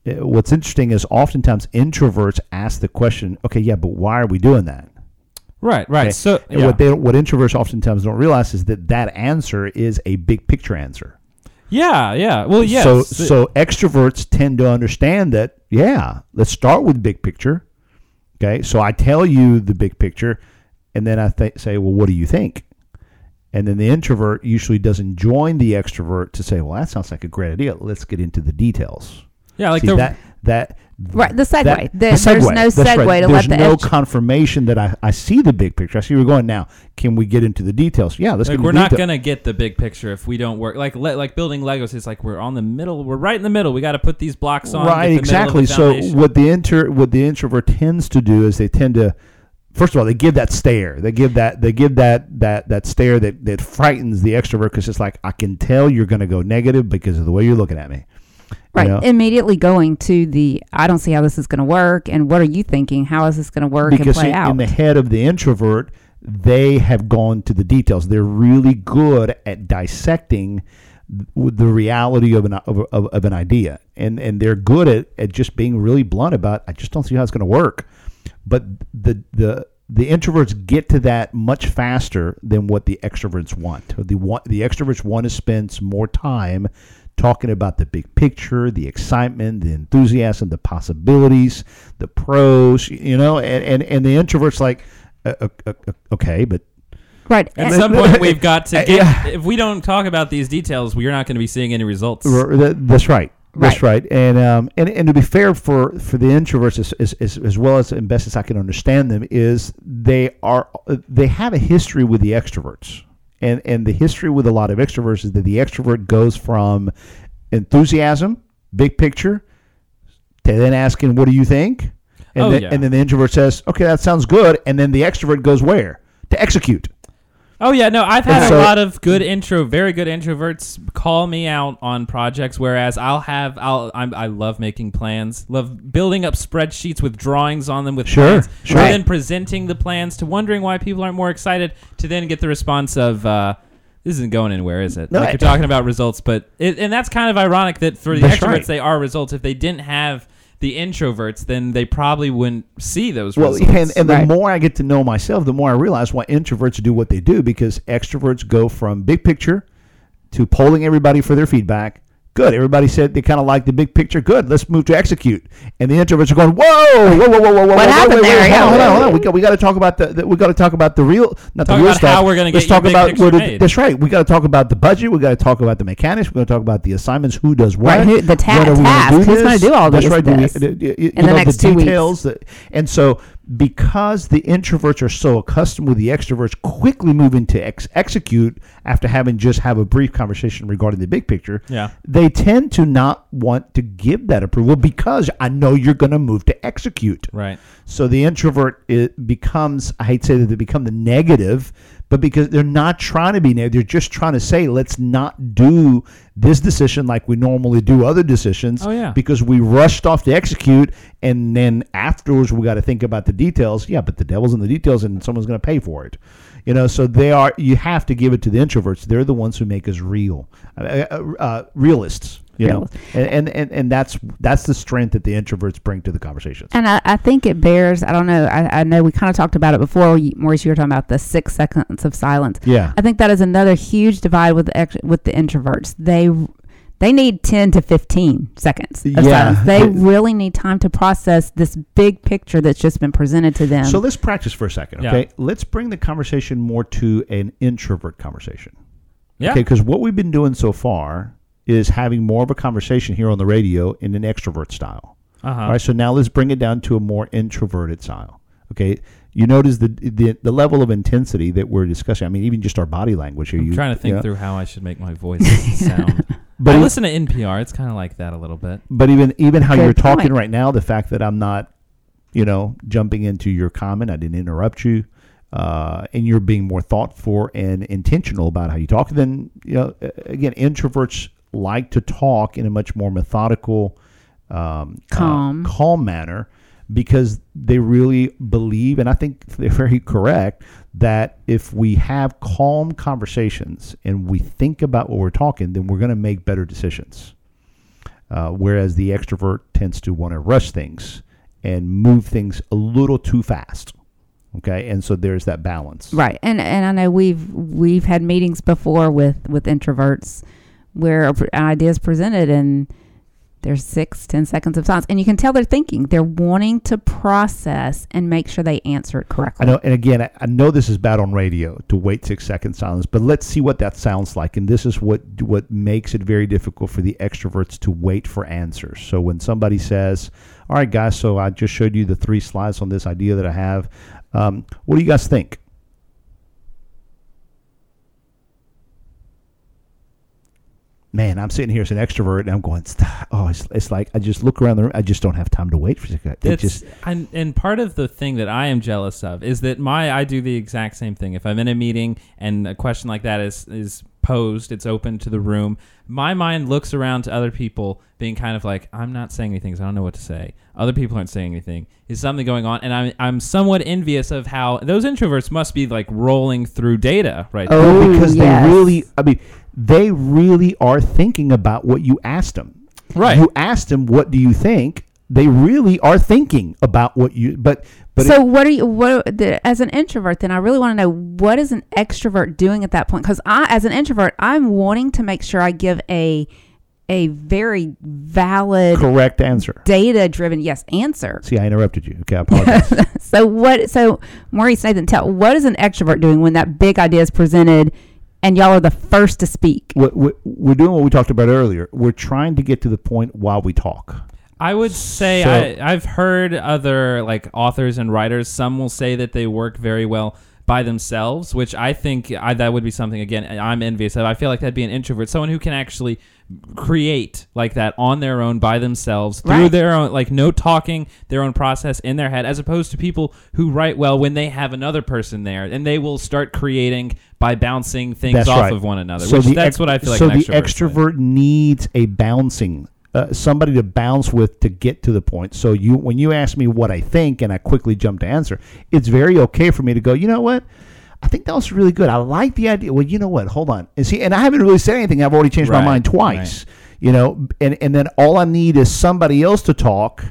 Speaker 1: uh, what's interesting is oftentimes introverts ask the question, "Okay, yeah, but why are we doing that?"
Speaker 2: Right, right.
Speaker 1: Okay.
Speaker 2: So yeah.
Speaker 1: what they what introverts oftentimes don't realize is that that answer is a big picture answer.
Speaker 2: yeah, yeah. Well, yes.
Speaker 1: So so extroverts tend to understand that. Yeah, let's start with big picture. Okay, so I tell you the big picture, and then I th- say, well, what do you think? And then the introvert usually doesn't join the extrovert to say, well, that sounds like a great idea. Let's get into the details.
Speaker 2: yeah, like
Speaker 1: See
Speaker 2: the
Speaker 1: that that
Speaker 3: Right, the segue.
Speaker 1: that-
Speaker 3: There-
Speaker 1: the
Speaker 3: there's no
Speaker 1: That's right.
Speaker 3: segue to
Speaker 1: There's
Speaker 3: let the
Speaker 1: no
Speaker 3: edge-
Speaker 1: confirmation that I, I see the big picture. I see where you're going now. Can we get into the details? Yeah, let's
Speaker 2: like
Speaker 1: get
Speaker 2: we're
Speaker 1: into
Speaker 2: not
Speaker 1: detail.
Speaker 2: gonna get the big picture if we don't work. Like le- like building Legos is like we're on the middle. We're right in the middle. We got to put these blocks on.
Speaker 1: right
Speaker 2: the
Speaker 1: exactly so what the inter what the introvert tends to do is they tend to first of all they give that stare they give that they give that that that stare that that frightens the extrovert because it's like i can tell you're going to go negative because of the way you're looking at me You
Speaker 3: Right.
Speaker 1: know?
Speaker 3: Immediately going to the, I don't see how this is going to work. And what are you thinking? How is this going to work and
Speaker 1: because
Speaker 3: play
Speaker 1: in,
Speaker 3: out?
Speaker 1: in the head of the introvert they have gone to the details they're really good at dissecting the reality of an of, of, of an idea and and they're good at, at just being really blunt about i just don't see how it's going to work but the the the introverts get to that much faster than what the extroverts want the want the extroverts want to spend some more time talking about the big picture, the excitement, the enthusiasm, the possibilities, the pros, you know, and, and, and the introverts like, uh, uh, uh, okay, but
Speaker 3: right.
Speaker 2: At some point, we've got to get.
Speaker 1: yeah.
Speaker 2: If we don't talk about these details, we're not going to be seeing any results.
Speaker 1: That's right. That's right. And um and, and to be fair for for the introverts as, as, as, as well as and best as I can understand them is they are they have a history with the extroverts. And and the history with a lot of extroverts is that the extrovert goes from enthusiasm, big picture, to then asking what do you think? And
Speaker 2: Oh,
Speaker 1: then,
Speaker 2: yeah.
Speaker 1: and then the introvert says, "Okay, that sounds good." And then the extrovert goes where? To execute.
Speaker 2: Oh yeah, no, I've had
Speaker 1: And
Speaker 2: a lot of good intro, very good introverts call me out on projects. Whereas I'll have, I'll, I'm, I love making plans, love building up spreadsheets with drawings on them with
Speaker 1: Sure,
Speaker 2: plans,
Speaker 1: sure.
Speaker 2: and then presenting the plans to wondering why people aren't more excited. To then get the response of, uh, "This isn't going anywhere, is it?"
Speaker 1: No,
Speaker 2: like
Speaker 1: I-
Speaker 2: you're talking about results, but it, and that's kind of ironic that for the extroverts
Speaker 1: right.
Speaker 2: they are results. If they didn't have the introverts, then they probably wouldn't see those
Speaker 1: Well,
Speaker 2: results.
Speaker 1: and, and
Speaker 3: Right.
Speaker 1: the more I get to know myself, the more I realize why introverts do what they do because extroverts go from big picture to polling everybody for their feedback. Good. Everybody said they kind of like the big picture. Good. Let's move to execute. And the introverts are going, whoa, whoa, whoa, whoa, whoa, whoa.
Speaker 3: What
Speaker 1: whoa,
Speaker 3: happened
Speaker 1: wait,
Speaker 3: there?
Speaker 1: Wait, hold on, hold on, hold on. We got, we got to talk about the, the we got to talk about the real, not
Speaker 2: Talk
Speaker 1: the real
Speaker 2: about
Speaker 1: stuff.
Speaker 2: how we're gonna
Speaker 1: Let's
Speaker 2: get your
Speaker 1: talk
Speaker 2: big
Speaker 1: about
Speaker 2: picture
Speaker 1: what it-
Speaker 2: made.
Speaker 1: that's right. We got to talk about the budget. We got to talk about the mechanics. We got to talk about the assignments. Who does what?
Speaker 3: Right, who- the ta-
Speaker 1: When are
Speaker 3: task. Who's gonna do all
Speaker 1: That's
Speaker 3: these-
Speaker 1: right. Do we-
Speaker 3: this
Speaker 1: you- you- you
Speaker 3: in the
Speaker 1: know,
Speaker 3: next two weeks?
Speaker 1: that- and so because the introverts are so accustomed with the extroverts quickly moving to ex- execute after having just have a brief conversation regarding the big picture
Speaker 2: Yeah.
Speaker 1: they tend to not want to give that approval because i know you're going to move to execute
Speaker 2: right.
Speaker 1: so the introvert it becomes i hate to say that they become the negative but because they're not trying to be negative they're just trying to say let's not do this decision like we normally do other decisions
Speaker 2: Oh, yeah.
Speaker 1: because we rushed off to execute and then afterwards we got to think about the details yeah but the devil's in the details and someone's going to pay for it You know, so they are. You have to give it to the introverts. They're the ones who make us real, uh, uh, uh, realists. You know, and, and and and that's that's the strength that the introverts bring to the conversations.
Speaker 3: And I, I think it bears. I don't know. I, I know we kind of talked about it before. You- Maurice, you were talking about the six seconds of silence.
Speaker 1: Yeah.
Speaker 3: I think that is another huge divide with the ex- with the introverts. They they need ten to fifteen seconds of
Speaker 1: Yeah.
Speaker 3: silence. They really need time to process this big picture that's just been presented to them.
Speaker 1: So let's practice for a second,
Speaker 2: Yeah.
Speaker 1: okay? Let's bring the conversation more to an introvert conversation.
Speaker 2: Yeah.
Speaker 1: Okay, because what we've been doing so far is having more of a conversation here on the radio in an extrovert style.
Speaker 2: Uh-huh.
Speaker 1: All right, so now let's bring it down to a more introverted style. Okay, you notice the the, the level of intensity that we're discussing. I mean, even just our body language here.
Speaker 2: I'm
Speaker 1: you,
Speaker 2: trying to think
Speaker 1: yeah.
Speaker 2: through how I should make my voice sound.
Speaker 1: But
Speaker 2: But I listen to NPR. It's kind of like that a little bit.
Speaker 1: But even even how
Speaker 3: Good
Speaker 1: you're talking
Speaker 3: point.
Speaker 1: right now, the fact that I'm not, you know, jumping into your comment, I didn't interrupt you, uh, and you're being more thoughtful and intentional about how you talk. Then you know, again, introverts like to talk in a much more methodical, um, uh,
Speaker 3: Calm.
Speaker 1: calm manner because they really believe, and I think they're very correct, that if we have calm conversations and we think about what we're talking, then we're going to make better decisions. Uh, whereas the extrovert tends to want to rush things and move things a little too fast. Okay, and so there's that balance.
Speaker 3: Right, and and I know we've we've had meetings before with with introverts where an idea is presented and there's six ten seconds of silence, and you can tell they're thinking. They're wanting to process and make sure they answer it
Speaker 1: I
Speaker 3: correctly.
Speaker 1: know, and again, I, I know this is bad on radio to wait six seconds silence, but let's see what that sounds like. And this is what what makes it very difficult for the extroverts to wait for answers. So when somebody says, "All right, guys, so I just showed you the three slides on this idea that I have. Um, what do you guys think?" Man, I'm sitting here as an extrovert, and I'm going, "Oh, it's, it's like I just look around the room. I just don't have time to wait for a second. It
Speaker 2: It's,
Speaker 1: just
Speaker 2: and, and part of the thing that I am jealous of is that my I do the exact same thing. If I'm in a meeting and a question like that is is posed, it's open to the room. My mind looks around to other people, being kind of like, I'm not saying anything, so I don't know what to say. Other people aren't saying anything. Is something going on? And I'm I'm somewhat envious of how those introverts must be like rolling through data right now.
Speaker 3: Oh,
Speaker 1: because
Speaker 3: yes.
Speaker 1: they really i mean they really are thinking about what you asked them
Speaker 2: Right.
Speaker 1: you asked them what do you think? They really are thinking about what you but but
Speaker 3: so
Speaker 1: it-
Speaker 3: what are you what the, as an introvert then i really want to know what is an extrovert doing at that point? Because i as an introvert i'm wanting to make sure i give a a very valid
Speaker 1: correct answer.
Speaker 3: data driven yes answer.
Speaker 1: See i interrupted you. Okay i apologize.
Speaker 3: So what so maurice nathan tell what is an extrovert doing when that big idea is presented and y'all are the first to speak
Speaker 1: what, what, we're doing what we talked about earlier we're trying to get to the point while we talk
Speaker 2: I would say
Speaker 1: So-
Speaker 2: I, I've heard other like authors and writers. Some will say that they work very well by themselves, which I think I, that would be something again I'm envious of. I feel like that'd be an introvert, someone who can actually create like that on their own by themselves through
Speaker 3: Right.
Speaker 2: their own like no talking, their own process in their head, as opposed to people who write well when they have another person there and they will start creating by bouncing things
Speaker 1: That's
Speaker 2: off
Speaker 1: right.
Speaker 2: of one another.
Speaker 1: So
Speaker 2: which that's
Speaker 1: ex-
Speaker 2: what I feel like.
Speaker 1: So the extrovert needs a bouncing, uh, somebody to bounce with to get to the point. So you, when you ask me what I think, and I quickly jump to answer, it's very okay for me to go. You know what? I think that was really good. I like the idea. Well, you know what? Hold on. And see, and I haven't really said anything. I've already changed
Speaker 2: Right,
Speaker 1: my mind twice. You know, and and then all I need is somebody else to talk,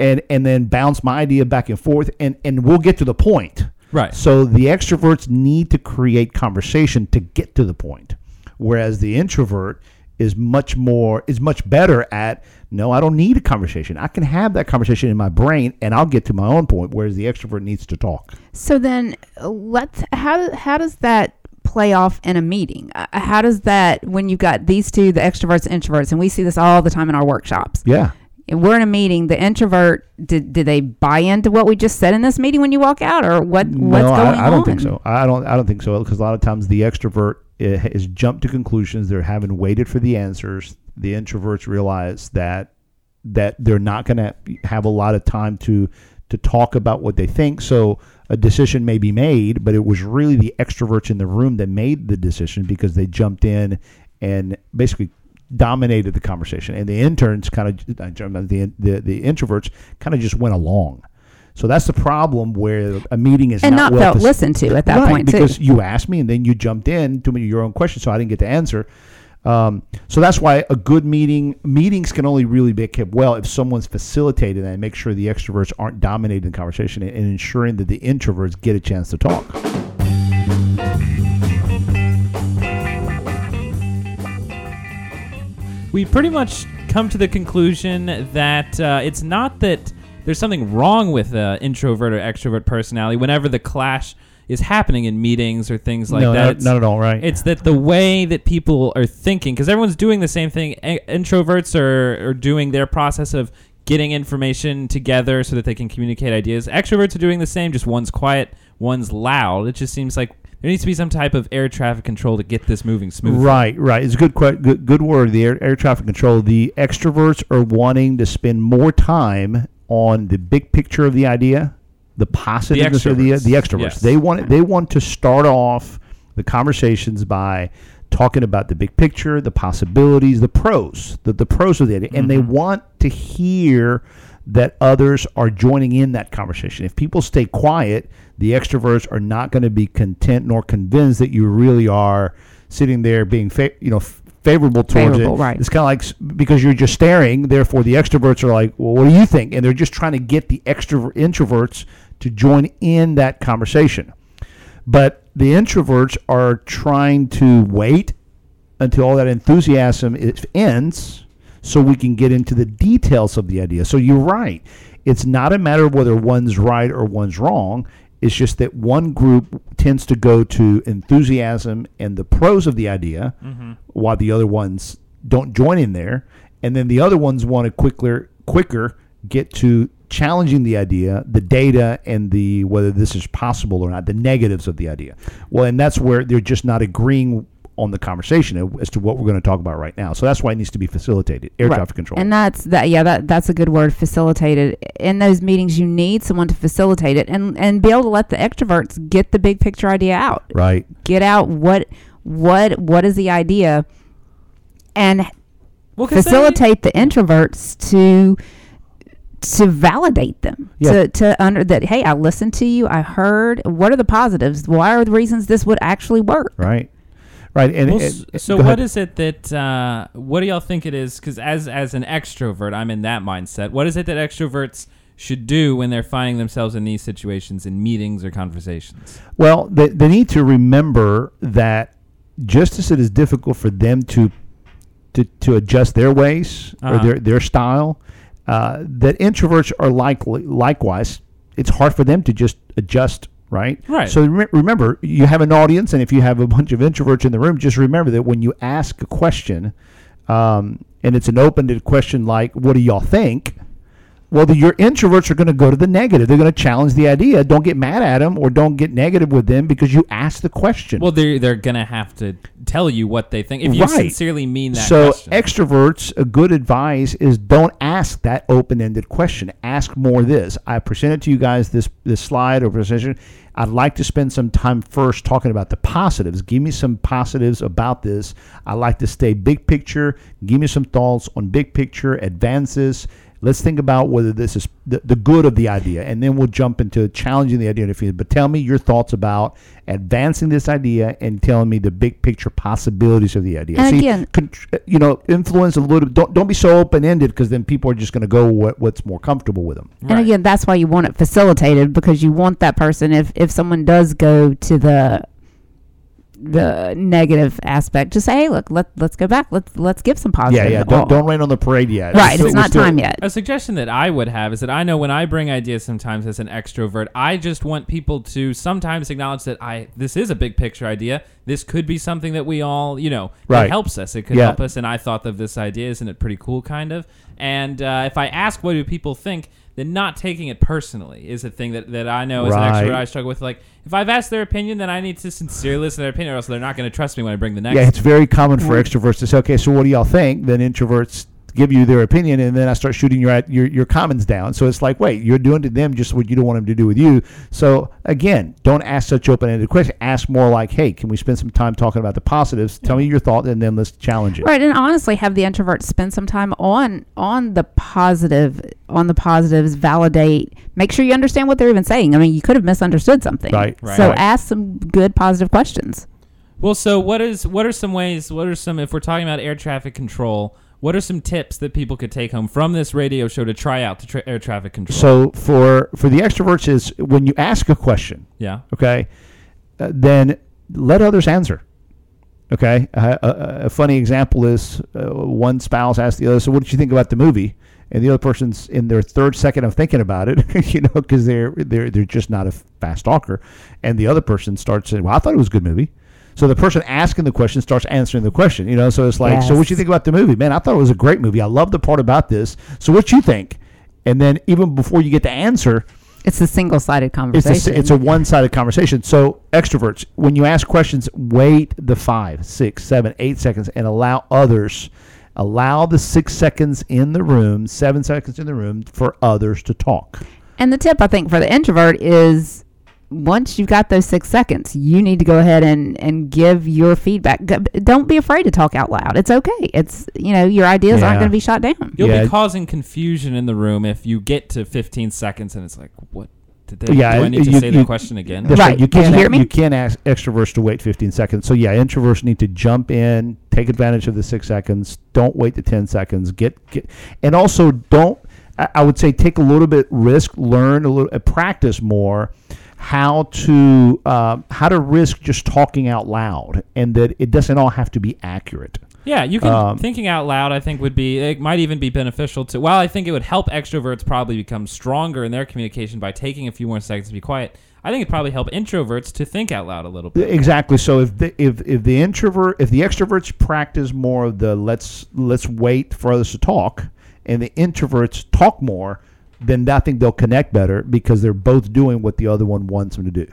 Speaker 1: and and then bounce my idea back and forth, and and we'll get to the point.
Speaker 2: Right.
Speaker 1: So the extroverts need to create conversation to get to the point, whereas the introvert is much more is much better at no, I don't need a conversation. I can have that conversation in my brain and I'll get to my own point. Whereas the extrovert needs to talk.
Speaker 3: So then, let's how how does that play off in a meeting? Uh, how does that when you've got these two, the extroverts and introverts, and we see this all the time in our workshops?
Speaker 1: Yeah.
Speaker 3: And we're in a meeting. The introvert did did they buy into what we just said in this meeting when you walk out, or what what's
Speaker 1: no,
Speaker 3: going?
Speaker 1: I, I don't think so. I don't. I don't think so because a lot of times the extrovert uh, has jumped to conclusions. They're having waited for the answers. The introverts realize that that they're not going to have a lot of time to to talk about what they think. So a decision may be made, but it was really the extroverts in the room that made the decision because they jumped in and basically dominated the conversation, and the interns kind of the the, the introverts kind of just went along. So that's the problem where a meeting is
Speaker 3: and
Speaker 1: not,
Speaker 3: not
Speaker 1: well
Speaker 3: felt listened to at that
Speaker 1: right,
Speaker 3: point too.
Speaker 1: because you asked me and then you jumped in to me your own question, so I didn't get to answer. Um, so that's why a good meeting meetings can only really be kept well if someone's facilitated and make sure the extroverts aren't dominating the conversation and, and ensuring that the introverts get a chance to talk.
Speaker 2: we pretty much come to the conclusion that uh, it's not that there's something wrong with uh, introvert or extrovert personality whenever the clash is happening in meetings or things like
Speaker 1: no,
Speaker 2: that.
Speaker 1: not, not at all, right?
Speaker 2: It's that the way that people are thinking, because everyone's doing the same thing. A- introverts are, are doing their process of getting information together so that they can communicate ideas. Extroverts are doing the same, just one's quiet, one's loud. It just seems like there needs to be some type of air traffic control to get this moving smoothly.
Speaker 1: Right, right. It's a good, que- good, good word. The air, air traffic control. The extroverts are wanting to spend more time on the big picture of the idea, the positiveness of the
Speaker 2: extroverts.
Speaker 1: the extroverts.
Speaker 2: Yes.
Speaker 1: They want they want to start off the conversations by talking about the big picture, the possibilities, the pros, the, the pros of the idea, and they mm-hmm. want to hear that others are joining in that conversation. If people stay quiet, the extroverts are not going to be content nor convinced that you really are sitting there being fa- you know f- favorable towards
Speaker 3: Favorable,
Speaker 1: it.
Speaker 3: right.
Speaker 1: It's kind of like s- because you're just staring. Therefore, the extroverts are like, "Well, what do you think?" And they're just trying to get the extrovert introverts to join in that conversation. But the introverts are trying to wait until all that enthusiasm is, ends so we can get into the details of the idea. So you're right. It's not a matter of whether one's right or one's wrong. It's just that one group tends to go to enthusiasm and the pros of the idea, mm-hmm. while the other ones don't join in there. And then the other ones want to quicker, quicker get to challenging the idea, the data, and the whether this is possible or not, the negatives of the idea. Well, and that's where they're just not agreeing on the conversation as to what we're going to talk about right now. So that's why it needs to be facilitated. Air
Speaker 3: Right.
Speaker 1: traffic control.
Speaker 3: And that's that. Yeah, that that's a good word. Facilitated. In those meetings, you need someone to facilitate it and and be able to let the extroverts get the big picture idea out.
Speaker 1: right.
Speaker 3: Get out what what what is the idea, and
Speaker 2: Well, 'cause they-
Speaker 3: facilitate the introverts to to validate them
Speaker 1: Yeah.
Speaker 3: to to under that hey i listened to you i heard what are the positives why are the reasons this would actually work
Speaker 1: Right. Right. And,
Speaker 2: Well,
Speaker 1: and-
Speaker 2: s- so
Speaker 1: go
Speaker 2: what
Speaker 1: ahead.
Speaker 2: is it that uh, what do y'all think it is? Because as as an extrovert, I'm in that mindset. What is it that extroverts should do when they're finding themselves in these situations in meetings or conversations?
Speaker 1: Well, they, they need to remember that just as it is difficult for them to to, to adjust their ways or
Speaker 2: Uh-huh.
Speaker 1: their, their style, uh, that introverts are likely likewise. It's hard for them to just adjust, right?
Speaker 2: Right.
Speaker 1: So re- remember, you have an audience, and if you have a bunch of introverts in the room, just remember that when you ask a question, um, and it's an open-ended question like, "What do y'all think?" Well, the, your introverts are going to go to the negative. They're going to challenge the idea. Don't get mad at them or don't get negative with them because you asked the question.
Speaker 2: Well, they're they're gonna have to tell you what they think if you
Speaker 1: Right.
Speaker 2: sincerely mean that.
Speaker 1: so
Speaker 2: question.
Speaker 1: extroverts, a good advice is don't ask that open-ended question. Ask more this. I presented to you guys this this slide or presentation. I'd like to spend some time first talking about the positives. Give me some positives about this. I like to stay big picture. Give me some thoughts on big picture advances. Let's think about whether this is the, the good of the idea, and then we'll jump into challenging the idea. in a few. But tell me your thoughts about advancing this idea and telling me the big picture possibilities of the idea.
Speaker 3: And
Speaker 1: See,
Speaker 3: again-
Speaker 1: con- you know, influence a little. Don't don't be so open ended because then people are just going to go what, what's more comfortable with them.
Speaker 3: and
Speaker 2: Right.
Speaker 3: again that's why you want it facilitated because you want that person if if someone does go to the the negative aspect just say hey look let, let's go back let's let's give some positive
Speaker 1: yeah. Yeah. Don't don't rain on the parade yet.
Speaker 3: right
Speaker 1: We're
Speaker 3: it's not
Speaker 1: still-
Speaker 3: time yet
Speaker 2: A suggestion that I would have is that I know when I bring ideas sometimes as an extrovert, I just want people to sometimes acknowledge that I this is a big picture idea. This could be something that we all, you know, that
Speaker 1: Right.
Speaker 2: helps us. It could
Speaker 1: Yeah.
Speaker 2: help us and I thought of this idea, isn't it pretty cool kind of? And uh, if I ask what do people think, then not taking it personally is a thing that, that I know as
Speaker 1: Right.
Speaker 2: an extrovert I struggle with. Like if I've asked their opinion, then I need to sincerely listen to their opinion or else they're not going to trust me when I bring the next
Speaker 1: Yeah, it's very common for extroverts to say, "Okay, so what do y'all think?" Then introverts give you their opinion, and then I start shooting your your your comments down. So it's like, wait, you're doing to them just what you don't want them to do with you. So again, don't ask such open-ended questions. Ask more like, hey, can we spend some time talking about the positives? Tell me your thought, and then let's challenge it.
Speaker 3: Right, and honestly, have the introvert spend some time on on the positive, on the positives, validate, make sure you understand what they're even saying. I mean, you could have misunderstood something.
Speaker 1: Right,
Speaker 2: right.
Speaker 3: So
Speaker 1: Right.
Speaker 3: ask some good positive questions.
Speaker 2: Well, so what is what are some ways? What are some if we're talking about air traffic control? What are some tips that people could take home from this radio show to try out to tra- air traffic control?
Speaker 1: So for for the extroverts is when you ask a question,
Speaker 2: yeah,
Speaker 1: okay, uh, then let others answer. Okay, uh, a, a- a funny example is uh, one spouse asked the other, "So, what did you think about the movie?" And the other person's in their third second of thinking about it, you know, because they're they're they're just not a fast talker, and the other person starts saying, "Well, I thought it was a good movie." So the person asking the question starts answering the question, you know. So it's like, "So, what you think about the movie?" Man, I thought it was a great movie. I love the part about this. So, what you think? And then even before you get the answer,
Speaker 3: It's a single sided
Speaker 1: it's
Speaker 3: conversation.
Speaker 1: a, it's a one-sided conversation. So extroverts, when you ask questions, wait the five, six, seven, eight seconds, and allow others, allow the six seconds in the room, seven seconds in the room for others to talk.
Speaker 3: And the tip I think for the introvert is once you've got those six seconds, you need to go ahead and, and give your feedback. Don't be afraid to talk out loud. It's okay. It's you know your ideas aren't going to be shot down.
Speaker 2: you'll
Speaker 1: Yeah.
Speaker 2: be causing confusion in the room if you get to 15 seconds and it's like, what did they?
Speaker 1: Yeah,
Speaker 2: do I need to
Speaker 1: you-
Speaker 2: say
Speaker 1: you-
Speaker 2: the question again?
Speaker 1: That's
Speaker 3: Right.
Speaker 1: You
Speaker 3: Did you
Speaker 1: can't
Speaker 3: hear me?
Speaker 1: you can't ask extroverts to wait 15 seconds. So yeah, introverts need to jump in, take advantage of the six seconds. Don't wait the 10 seconds. Get get, and also don't. I, I would say take a little bit risk, learn a little, uh, practice more how to um, how to risk just talking out loud, and that it doesn't all have to be accurate.
Speaker 2: Yeah, you can
Speaker 1: Um,
Speaker 2: thinking out loud. I think would be it might even be beneficial to. Well, I think it would help extroverts probably become stronger in their communication by taking a few more seconds to be quiet. I think it'd probably help introverts to think out loud a little bit.
Speaker 1: Exactly. So if the if, if the introvert if the extroverts practice more of the let's let's wait for others to talk, and the introverts talk more, then I think they'll connect better because they're both doing what the other one wants them to do.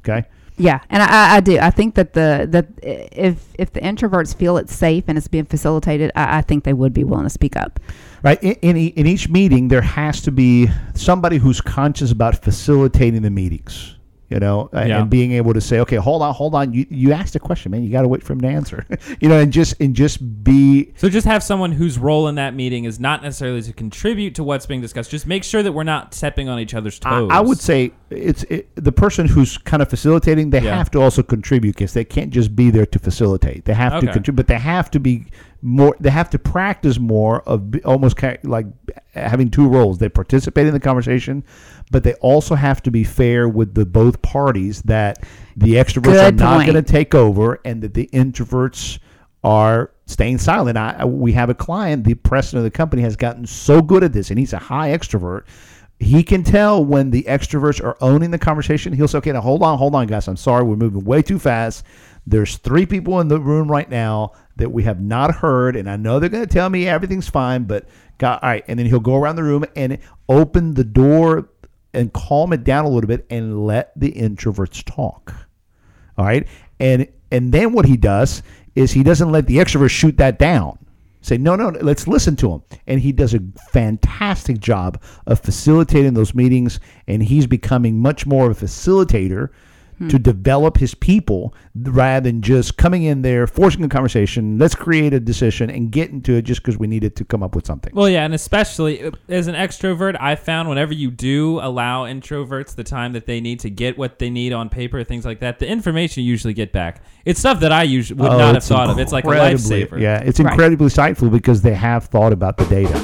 Speaker 1: Okay.
Speaker 3: Yeah, and I, I- do. I think that the that if if the introverts feel it's safe and it's being facilitated, I, I think they would be willing to speak up.
Speaker 1: Right. In, in, e- in each meeting, there has to be somebody who's conscious about facilitating the meetings. You know,
Speaker 2: Yeah.
Speaker 1: and being able to say, okay, hold on, hold on. You you asked a question, man. You got to wait for him to answer. you know, and just and just be
Speaker 2: So just have someone whose role in that meeting is not necessarily to contribute to what's being discussed. Just make sure that we're not stepping on each other's toes.
Speaker 1: I would say it's it, the person who's kind of facilitating. They
Speaker 2: Yeah.
Speaker 1: have to also contribute because they can't just be there to facilitate. They have to contribute, but they have to be more. They have to practice more of almost like having two roles. They participate in the conversation, but they also have to be fair with the both parties. That the extroverts
Speaker 3: Good
Speaker 1: are not going to take over, and that the introverts are staying silent. I- we have a client, the president of the company has gotten so good at this, and he's a high extrovert. He can tell when the extroverts are owning the conversation. He'll say, "Okay, now hold on, hold on, guys. I'm sorry, we're moving way too fast. There's three people in the room right now that we have not heard, and I know they're going to tell me everything's fine, but God, all right." And then he'll go around the room and open the door and calm it down a little bit and let the introverts talk. All right. And and then what he does is he doesn't let the extrovert shoot that down. Say, no, no, let's listen to him. And he does a fantastic job of facilitating those meetings. And he's becoming much more of a facilitator to develop his people rather than just coming in there, forcing a conversation. Let's create a decision and get into it just because we needed to come up with something.
Speaker 2: Well, yeah, and especially uh, as an extrovert, I found whenever you do allow introverts the time that they need to get what they need on paper, things like that, the information you usually get back. It's stuff that I usually would
Speaker 1: Oh,
Speaker 2: not have thought of. It's like a lifesaver.
Speaker 1: Yeah, it's
Speaker 3: Right.
Speaker 1: incredibly insightful because they have thought about the data.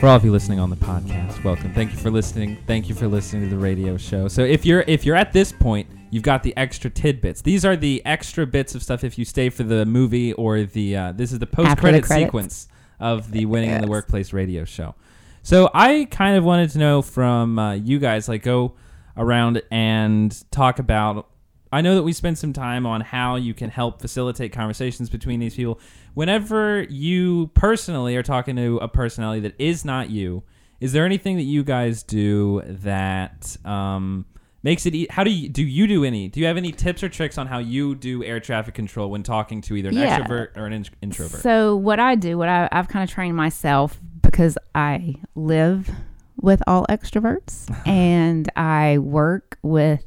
Speaker 2: For all of you listening on the podcast, welcome. Thank you for listening. Thank you for listening to the radio show. So if you're if you're at this point, you've got the extra tidbits. These are the extra bits of stuff if you stay for the movie or the uh, this is the post credit sequence of the Winning in the Workplace radio show. So I kind of wanted to know from uh, you guys, like go around and talk about. I know that we spent some time on how you can help facilitate conversations between these people. Whenever you personally are talking to a personality that is not you, is there anything that you guys do that um, makes it. E- how do you do? You do any? Do you have any tips or tricks on how you do air traffic control when talking to either an
Speaker 3: Yeah.
Speaker 2: extrovert or an in- introvert?
Speaker 3: So what I do, what I, I've kind of trained myself because I live with all extroverts and I work with,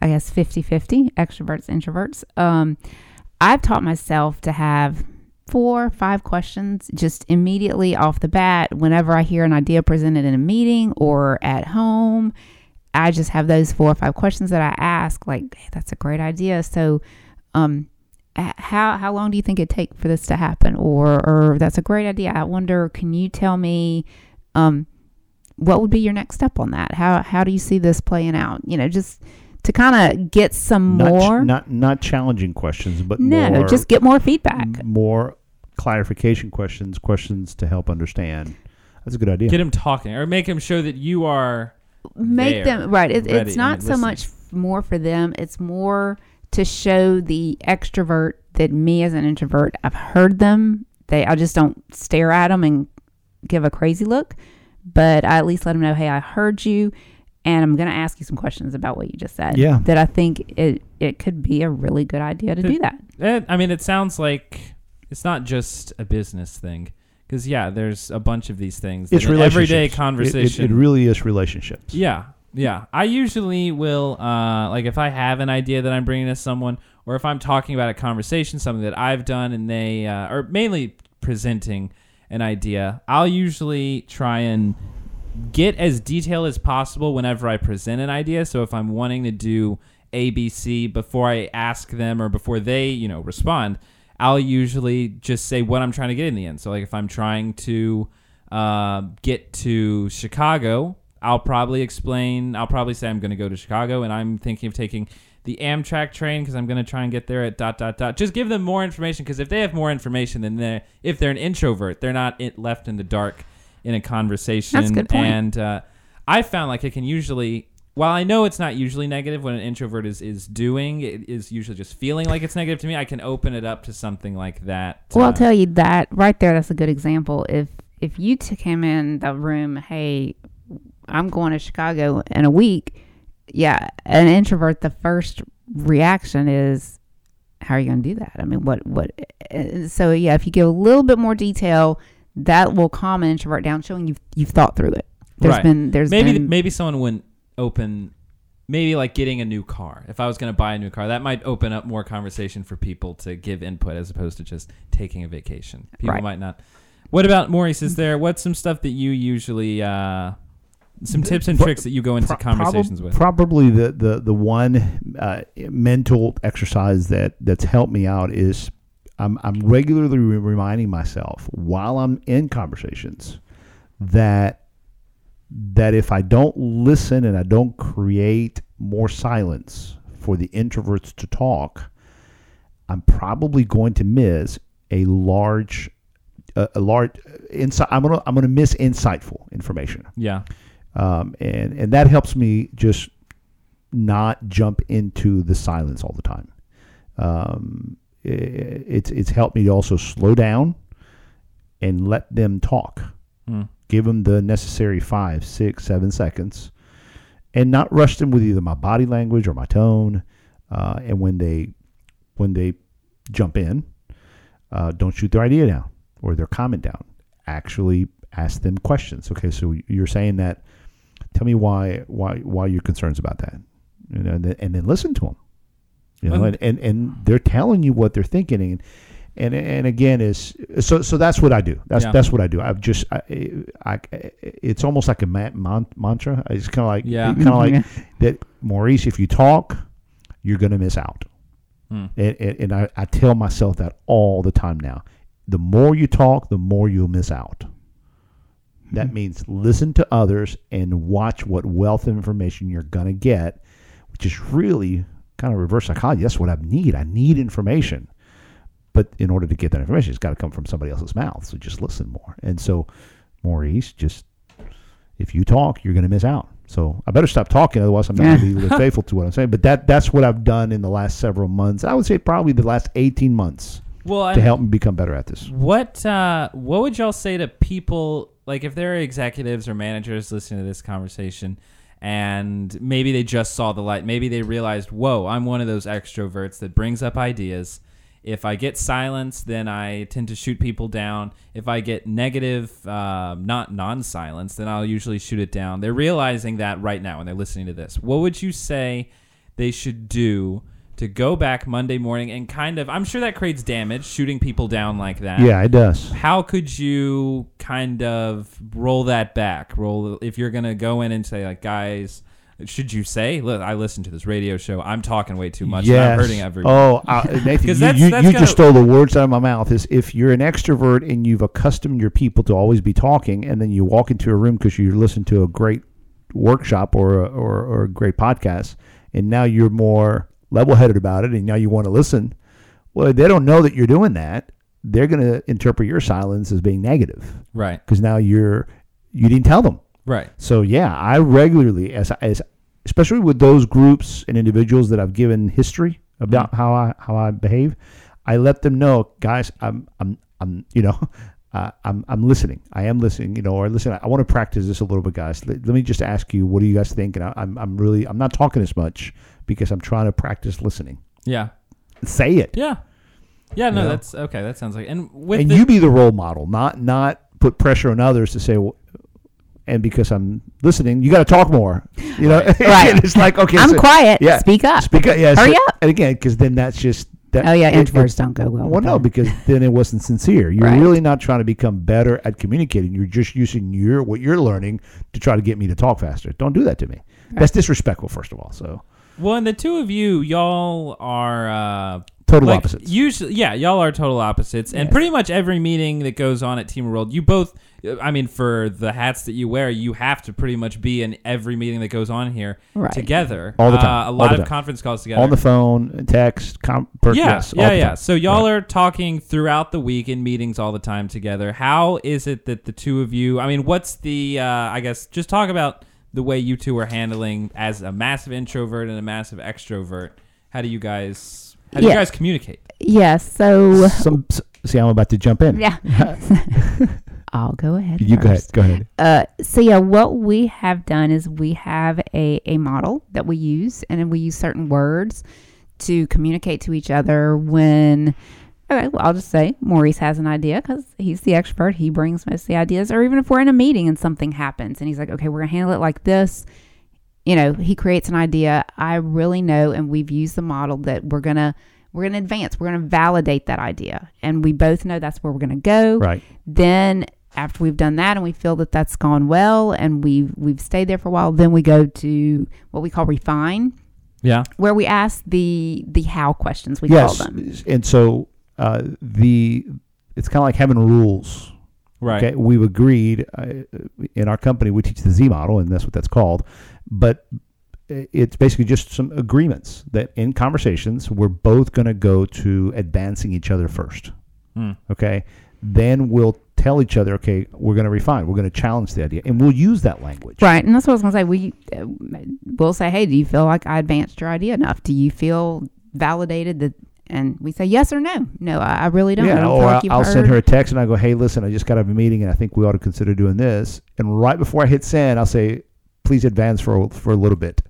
Speaker 3: I guess, 50-50 extroverts, introverts. Um, I've taught myself to have four, five questions just immediately off the bat whenever I hear an idea presented in a meeting or at home. I just have those four or five questions that I ask, like, hey, that's a great idea. So, um, how how long do you think it take for this to happen? Or or that's a great idea. I wonder, can you tell me, um, what would be your next step on that? How how do you see this playing out? You know, just to kind of get some
Speaker 1: Not, ch-
Speaker 3: more.
Speaker 1: not not challenging questions, but
Speaker 3: no,
Speaker 1: more
Speaker 3: just get more feedback.
Speaker 1: m- more clarification questions, questions to help understand. That's a good idea.
Speaker 2: Get him talking or make him show that you are.
Speaker 3: make
Speaker 2: there,
Speaker 3: them right it, it's not so
Speaker 2: listening.
Speaker 3: much more for them it's more to show the extrovert that me as an introvert i've heard them they i just don't stare at them and give a crazy look but i at least let them know hey i heard you and i'm going to ask you some questions about what you just said
Speaker 1: Yeah.
Speaker 3: that i think it it could be a really good idea to do that
Speaker 2: Eh, I mean, it sounds like it's not just a business thing. Because yeah, there's a bunch of these things.
Speaker 1: it's
Speaker 2: that everyday
Speaker 1: relationships. It- it-
Speaker 2: conversation.
Speaker 1: It, really is relationships.
Speaker 2: Yeah, yeah. I usually will, uh, like, if I have an idea that I'm bringing to someone, or if I'm talking about a conversation, something that I've done, and they, uh, or mainly presenting an idea, I'll usually try and get as detailed as possible whenever I present an idea. So if I'm wanting to do ABC before I ask them or before they, you know, respond, I'll usually just say what I'm trying to get in the end. So like if I'm trying to uh, get to Chicago, I'll probably explain. I'll probably say I'm going to go to Chicago and I'm thinking of taking the Amtrak train because I'm going to try and get there at dot dot dot. Just give them more information because if they have more information, then they if they're an introvert, they're not left in the dark in a conversation.
Speaker 3: That's a good point.
Speaker 2: And uh, I found like it can usually. While I know it's not usually negative when an introvert is, is doing, it is usually just feeling like it's negative to me. I can open it up to something like that.
Speaker 3: Well, I'll
Speaker 2: uh,
Speaker 3: tell you that right there. That's a good example. If if you t- came in the room, hey, I'm going to Chicago in a week. Yeah, an introvert, the first reaction is, how are you going to do that? I mean, what what? uh, So yeah, if you give a little bit more detail, that will calm an introvert down, showing you've you've thought through it. There's
Speaker 2: Right.
Speaker 3: been there's
Speaker 2: maybe
Speaker 3: been,
Speaker 2: maybe someone wouldn't open maybe like getting a new car if i was going to buy a new car that might open up more conversation for people to give input as opposed to just taking a vacation people
Speaker 3: Right.
Speaker 2: might not what about maurice is there what's some stuff that you usually uh some tips and tricks that you go into
Speaker 1: Pro-
Speaker 2: conversations
Speaker 1: prob-
Speaker 2: with
Speaker 1: Probably the the the one uh, mental exercise that that's helped me out is I'm I'm regularly re- reminding myself while I'm in conversations that that if I don't listen and I don't create more silence for the introverts to talk, I'm probably going to miss a large a, a large insight. I'm gonna I'm gonna miss insightful information
Speaker 2: yeah
Speaker 1: um, and and that helps me just not jump into the silence all the time. Um, it's it's helped me to also slow down and let them talk.
Speaker 2: Mm.
Speaker 1: Give them the necessary five, six, seven seconds, and not rush them with either my body language or my tone. Uh, and when they when they jump in, uh, don't shoot their idea down or their comment down. Actually, ask them questions. Okay, so you're saying that tell me why why why your concerns about that you know, and, then, and then listen to them you know and, and and they're telling you what they're thinking and and and again is so so that's what I do that's
Speaker 2: Yeah.
Speaker 1: that's what I do I've just I, I it's almost like a man, man, mantra it's kind of like
Speaker 2: Yeah.
Speaker 1: kind of like that Maurice if you talk you're gonna miss out
Speaker 2: Hmm.
Speaker 1: and, and, and I, I tell myself that all the time now the more you talk the more you'll miss out that
Speaker 3: Hmm.
Speaker 1: means listen to others and watch what wealth of information you're going to get, which is really kind of reverse psychology. That's what I need. I need information. But in order to get that information, it's got to come from somebody else's mouth. So just listen more. And so, Maurice, just if you talk, you're going to miss out. So I better stop talking, otherwise I'm not going to be really faithful to what I'm saying. But that that's what I've done in the last several months. I would say probably the last 18 months
Speaker 2: well
Speaker 1: to help me become better at this.
Speaker 2: What uh, what would y'all say to people like if there are executives or managers listening to this conversation and maybe they just saw the light. Maybe they realized, whoa, I'm one of those extroverts that brings up ideas. If I get silence, then I tend to shoot people down. If I get negative, um, not non silence, then I'll usually shoot it down. They're realizing that right now when they're listening to this. What would you say they should do to go back Monday morning and kind of, I'm sure that creates damage, shooting people down like that.
Speaker 1: Yeah, it does.
Speaker 2: How could you kind of roll that back? Roll if you're gonna go in and say like, guys, should you say, look, I listened to this radio show. I'm talking way too much. and I'm hurting everyone.
Speaker 1: Oh, uh, Nathan, you,
Speaker 2: that's-
Speaker 1: you,
Speaker 2: that's
Speaker 1: you just stole the words out of my mouth. Is if you're an extrovert and you've accustomed your people to always be talking, and then you walk into a room because you listen to a great workshop or a, or, or a great podcast, and now you're more level-headed about it, and now you want to listen. Well, they don't know that you're doing that. They're going to interpret your silence as being negative
Speaker 2: Right,
Speaker 1: because now you're you didn't tell them.
Speaker 2: right,
Speaker 1: So yeah, I regularly, as as especially with those groups and individuals that I've given history about
Speaker 2: Mm-hmm.
Speaker 1: how I how I behave, I let them know, guys, I'm I'm I'm you know. Uh, I'm I'm listening. I am listening. You know, or listen. I want to practice this a little bit, guys. Let, let me just ask you, what do you guys think? And I, I'm I'm really I'm not talking as much because I'm trying to practice listening.
Speaker 2: yeah,
Speaker 1: Say it,
Speaker 2: yeah, yeah. No,
Speaker 1: You know?
Speaker 2: that's okay. That sounds like and with
Speaker 1: and
Speaker 2: the,
Speaker 1: you be the role model, not not put pressure on others to say. Well, and because I'm listening, you got to talk more. You know,
Speaker 3: Right.
Speaker 1: it's like okay,
Speaker 3: I'm
Speaker 1: so-
Speaker 3: quiet.
Speaker 1: yeah.
Speaker 3: Speak up.
Speaker 1: Speak up, yeah.
Speaker 3: Hurry
Speaker 1: so-
Speaker 3: up.
Speaker 1: And again, because then that's just that.
Speaker 3: Oh yeah,
Speaker 1: it- it-
Speaker 3: introverts don't go well.
Speaker 1: well, no,
Speaker 3: that.
Speaker 1: because then it wasn't sincere. You're
Speaker 3: Right.
Speaker 1: really not trying to become better at communicating. You're just using your what you're learning to try to get me to talk faster. Don't do that to me. That's disrespectful, first of all. So
Speaker 2: well, and the two of you, y'all are uh,
Speaker 1: total
Speaker 2: like,
Speaker 1: opposites.
Speaker 2: Usually, yeah, y'all are total opposites, and
Speaker 3: Yes.
Speaker 2: pretty much every meeting that goes on at Team World, you both. I mean, for the hats that you wear, you have to pretty much be in every meeting that goes on here
Speaker 3: Right.
Speaker 2: together
Speaker 1: All the time.
Speaker 2: Uh, a lot of
Speaker 1: time.
Speaker 2: conference calls together
Speaker 1: on the phone, text, com- per-
Speaker 2: yeah,
Speaker 1: yes,
Speaker 2: yeah, yeah.
Speaker 1: time.
Speaker 2: So y'all
Speaker 1: Right.
Speaker 2: are talking throughout the week in meetings all the time together. How is it that the two of you? I mean, what's the? Uh, I guess just talk about the way you two are handling as a massive introvert and a massive extrovert. How do you guys? How do you
Speaker 3: Yeah.
Speaker 2: guys communicate?
Speaker 3: yes. So
Speaker 1: Some see, I'm about to jump in.
Speaker 3: yeah, I'll go ahead.
Speaker 1: You go ahead. Go ahead.
Speaker 3: Uh, so yeah, what we have done is we have a, a model that we use, and then we use certain words to communicate to each other when. Okay, well, I'll just say Maurice has an idea because he's the expert. He brings most of the ideas. Or even if we're in a meeting and something happens, and he's like, "Okay, we're gonna handle it like this," you know, he creates an idea. I really know, and we've used the model that we're gonna we're gonna advance. We're gonna validate that idea, and we both know that's where we're gonna go
Speaker 1: Right.
Speaker 3: then after we've done that and we feel that that's gone well and we've we've stayed there for a while then we go to what we call refine
Speaker 2: Yeah.
Speaker 3: where we ask the the how questions we
Speaker 1: yes.
Speaker 3: call them
Speaker 1: And so uh, the it's kind of like having rules.
Speaker 2: Right.
Speaker 1: Okay, we've agreed uh, in our company we teach the Z model, and that's what that's called. But it's basically just some agreements that in conversations we're both going to go to advancing each other first.
Speaker 2: Hmm.
Speaker 1: Okay, then we'll tell each other, okay, we're going to refine, we're going to challenge the idea, and we'll use that language.
Speaker 3: right and that's what i was going to say we uh, we'll say hey do you feel like i advanced your idea enough do you feel validated that and we say yes or no no i, I really don't I
Speaker 1: Yeah,
Speaker 3: don't
Speaker 1: or
Speaker 3: feel
Speaker 1: I'll, I'll send her a text and I go, "Hey, listen, I just got out of a meeting and I think we ought to consider doing this." And right before I hit send, I'll say, "Please advance for a- for a little bit,"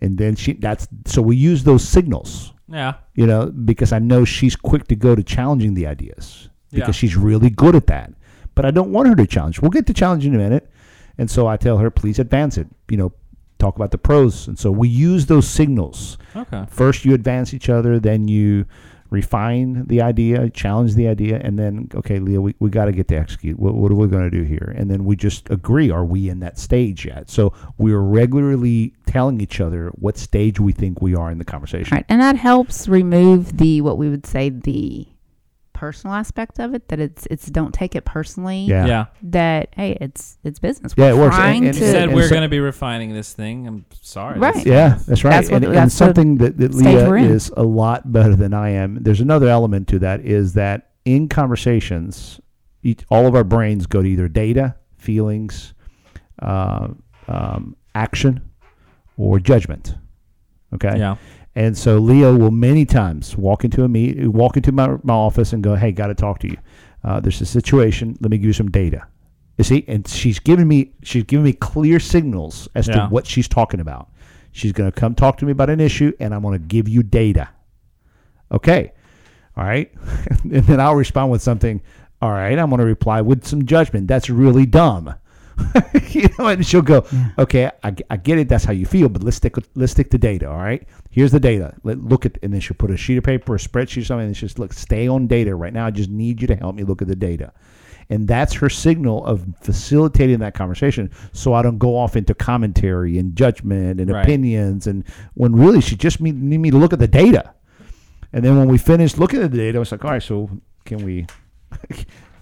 Speaker 1: and then she that's so we use those signals,
Speaker 2: Yeah.
Speaker 1: you know, because I know she's quick to go to challenging the ideas because
Speaker 2: Yeah.
Speaker 1: she's really good at that. But I don't want her to challenge. We'll get to challenge in a minute, and so I tell her, "Please advance it." You know, talk about the pros, and so we use those signals.
Speaker 2: Okay.
Speaker 1: First, you advance each other, then you refine the idea, challenge the idea, and then, okay, Leah, we, we got to get to execute. What, what are we going to do here? And then we just agree, are we in that stage yet? So we're regularly telling each other what stage we think we are in the conversation.
Speaker 3: Right. And that helps remove the what we would say the personal aspect of it that it's it's don't take it personally
Speaker 1: Yeah.
Speaker 2: Yeah.
Speaker 3: that hey it's it's business
Speaker 1: Yeah,
Speaker 3: We're
Speaker 1: it works. And-
Speaker 3: trying
Speaker 1: and-
Speaker 2: You
Speaker 3: to
Speaker 2: said
Speaker 1: and
Speaker 2: we're
Speaker 1: so-
Speaker 2: going to be refining this thing. I'm sorry.
Speaker 3: Right.
Speaker 2: That's-
Speaker 1: Yeah, that's right.
Speaker 3: That's what-
Speaker 1: and, and
Speaker 3: that's the
Speaker 1: something that, that
Speaker 3: stage
Speaker 1: Leah is a lot better than I am. There's another element to that is that in conversations, each, all of our brains go to either data, feelings, uh, um, action, or judgment. Okay.
Speaker 2: Yeah.
Speaker 1: And so Leah will many times walk into a meet, walk into my, my office and go, "Hey, got to talk to you. Uh, there's a situation. Let me give you some data." You see, and she's giving me she's giving me clear signals as to what she's talking about. She's going to come talk to me about an issue, and I'm going to give you data. Okay, all right, and then I'll respond with something. All right, I'm going to reply with some judgment. That's really dumb. you know, and she'll go, okay, I, I get it. That's how you feel, but let's stick with, let's stick to data. All right, here's the data. Let look at, and then she'll put a sheet of paper, a spreadsheet, or something, and just look, stay on data right now. I just need you to help me look at the data, and that's her signal of facilitating that conversation, so I don't go off into commentary and judgment and
Speaker 2: Right.
Speaker 1: opinions, and when really she just need, need me to look at the data, and then when we finish looking at the data, I was like, all right, so can we?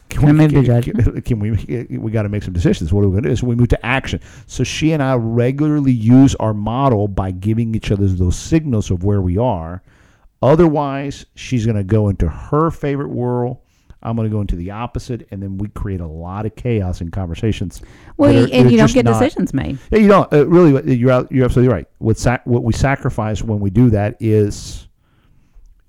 Speaker 1: Can,
Speaker 3: Can
Speaker 1: we,
Speaker 3: to
Speaker 1: can,
Speaker 3: judgment?
Speaker 1: can we we got to make some decisions what are we going to do so we move to action so she and i regularly use our model by giving each other those signals of where we are otherwise she's going to go into her favorite world i'm going to go into the opposite and then we create a lot of chaos in conversations
Speaker 3: Well,
Speaker 1: are-
Speaker 3: and you don't get
Speaker 1: not-
Speaker 3: decisions made.
Speaker 1: yeah, you don't uh, really. You're out, you're absolutely right. What sac- what we sacrifice when we do that is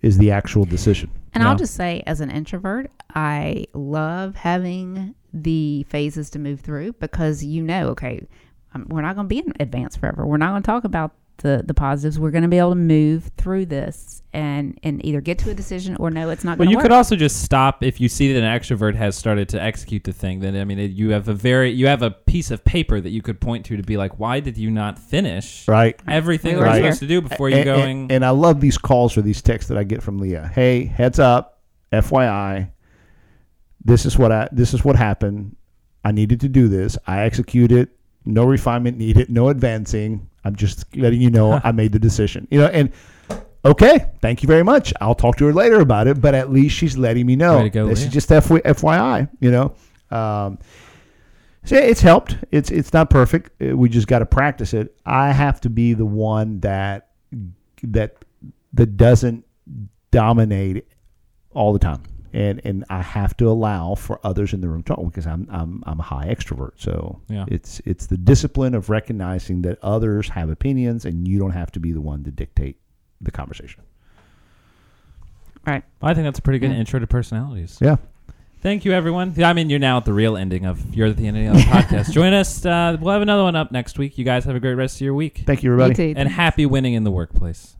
Speaker 1: is the actual decision.
Speaker 3: And
Speaker 1: you
Speaker 3: I'll just say, as an introvert, I love having the phases to move through because you know, okay, um, we're not going to be in advance forever. We're not going to talk about the the positives. We're going to be able to move through this and and either get to a decision or no, it's not
Speaker 2: Well,
Speaker 3: going to
Speaker 2: you
Speaker 3: work.
Speaker 2: could also just stop if you see that an extrovert has started to execute the thing. Then I mean, it, you have a very you have a piece of paper that you could point to to be like, why did you not finish
Speaker 1: right.
Speaker 2: everything
Speaker 3: We
Speaker 2: we
Speaker 3: were
Speaker 2: were
Speaker 1: here.
Speaker 2: supposed to do before you
Speaker 1: and,
Speaker 2: going?
Speaker 1: And, and I love these calls or these texts that I get from Leah. Hey, heads up, FYI, this is what I this is what happened. I needed to do this. I executed. No refinement needed. No advancing. I'm just letting you know I made the decision. You know, and okay, thank you very much. I'll talk to her later about it. But at least she's letting me know
Speaker 2: go,
Speaker 1: this is just FY, FYI. You know. Um, so yeah, it's helped. It's it's not perfect. Uh, We just got to practice it. I have to be the one that that that doesn't dominate all the time, and and I have to allow for others in the room to talk because I'm I'm I'm a high extrovert. So
Speaker 2: Yeah.
Speaker 1: it's it's the discipline of recognizing that others have opinions, and you don't have to be the one to dictate the conversation.
Speaker 3: right.
Speaker 2: I think that's a pretty good
Speaker 3: Yeah.
Speaker 2: intro to personalities.
Speaker 1: Yeah.
Speaker 2: Thank you, everyone. I mean, you're now at the real ending of you're at the ending of the podcast. Join us. Uh, we'll have another one up next week. You guys have a great rest of your week,
Speaker 1: Thank you,
Speaker 3: You
Speaker 1: everybody.
Speaker 3: too.
Speaker 2: and happy winning in the workplace.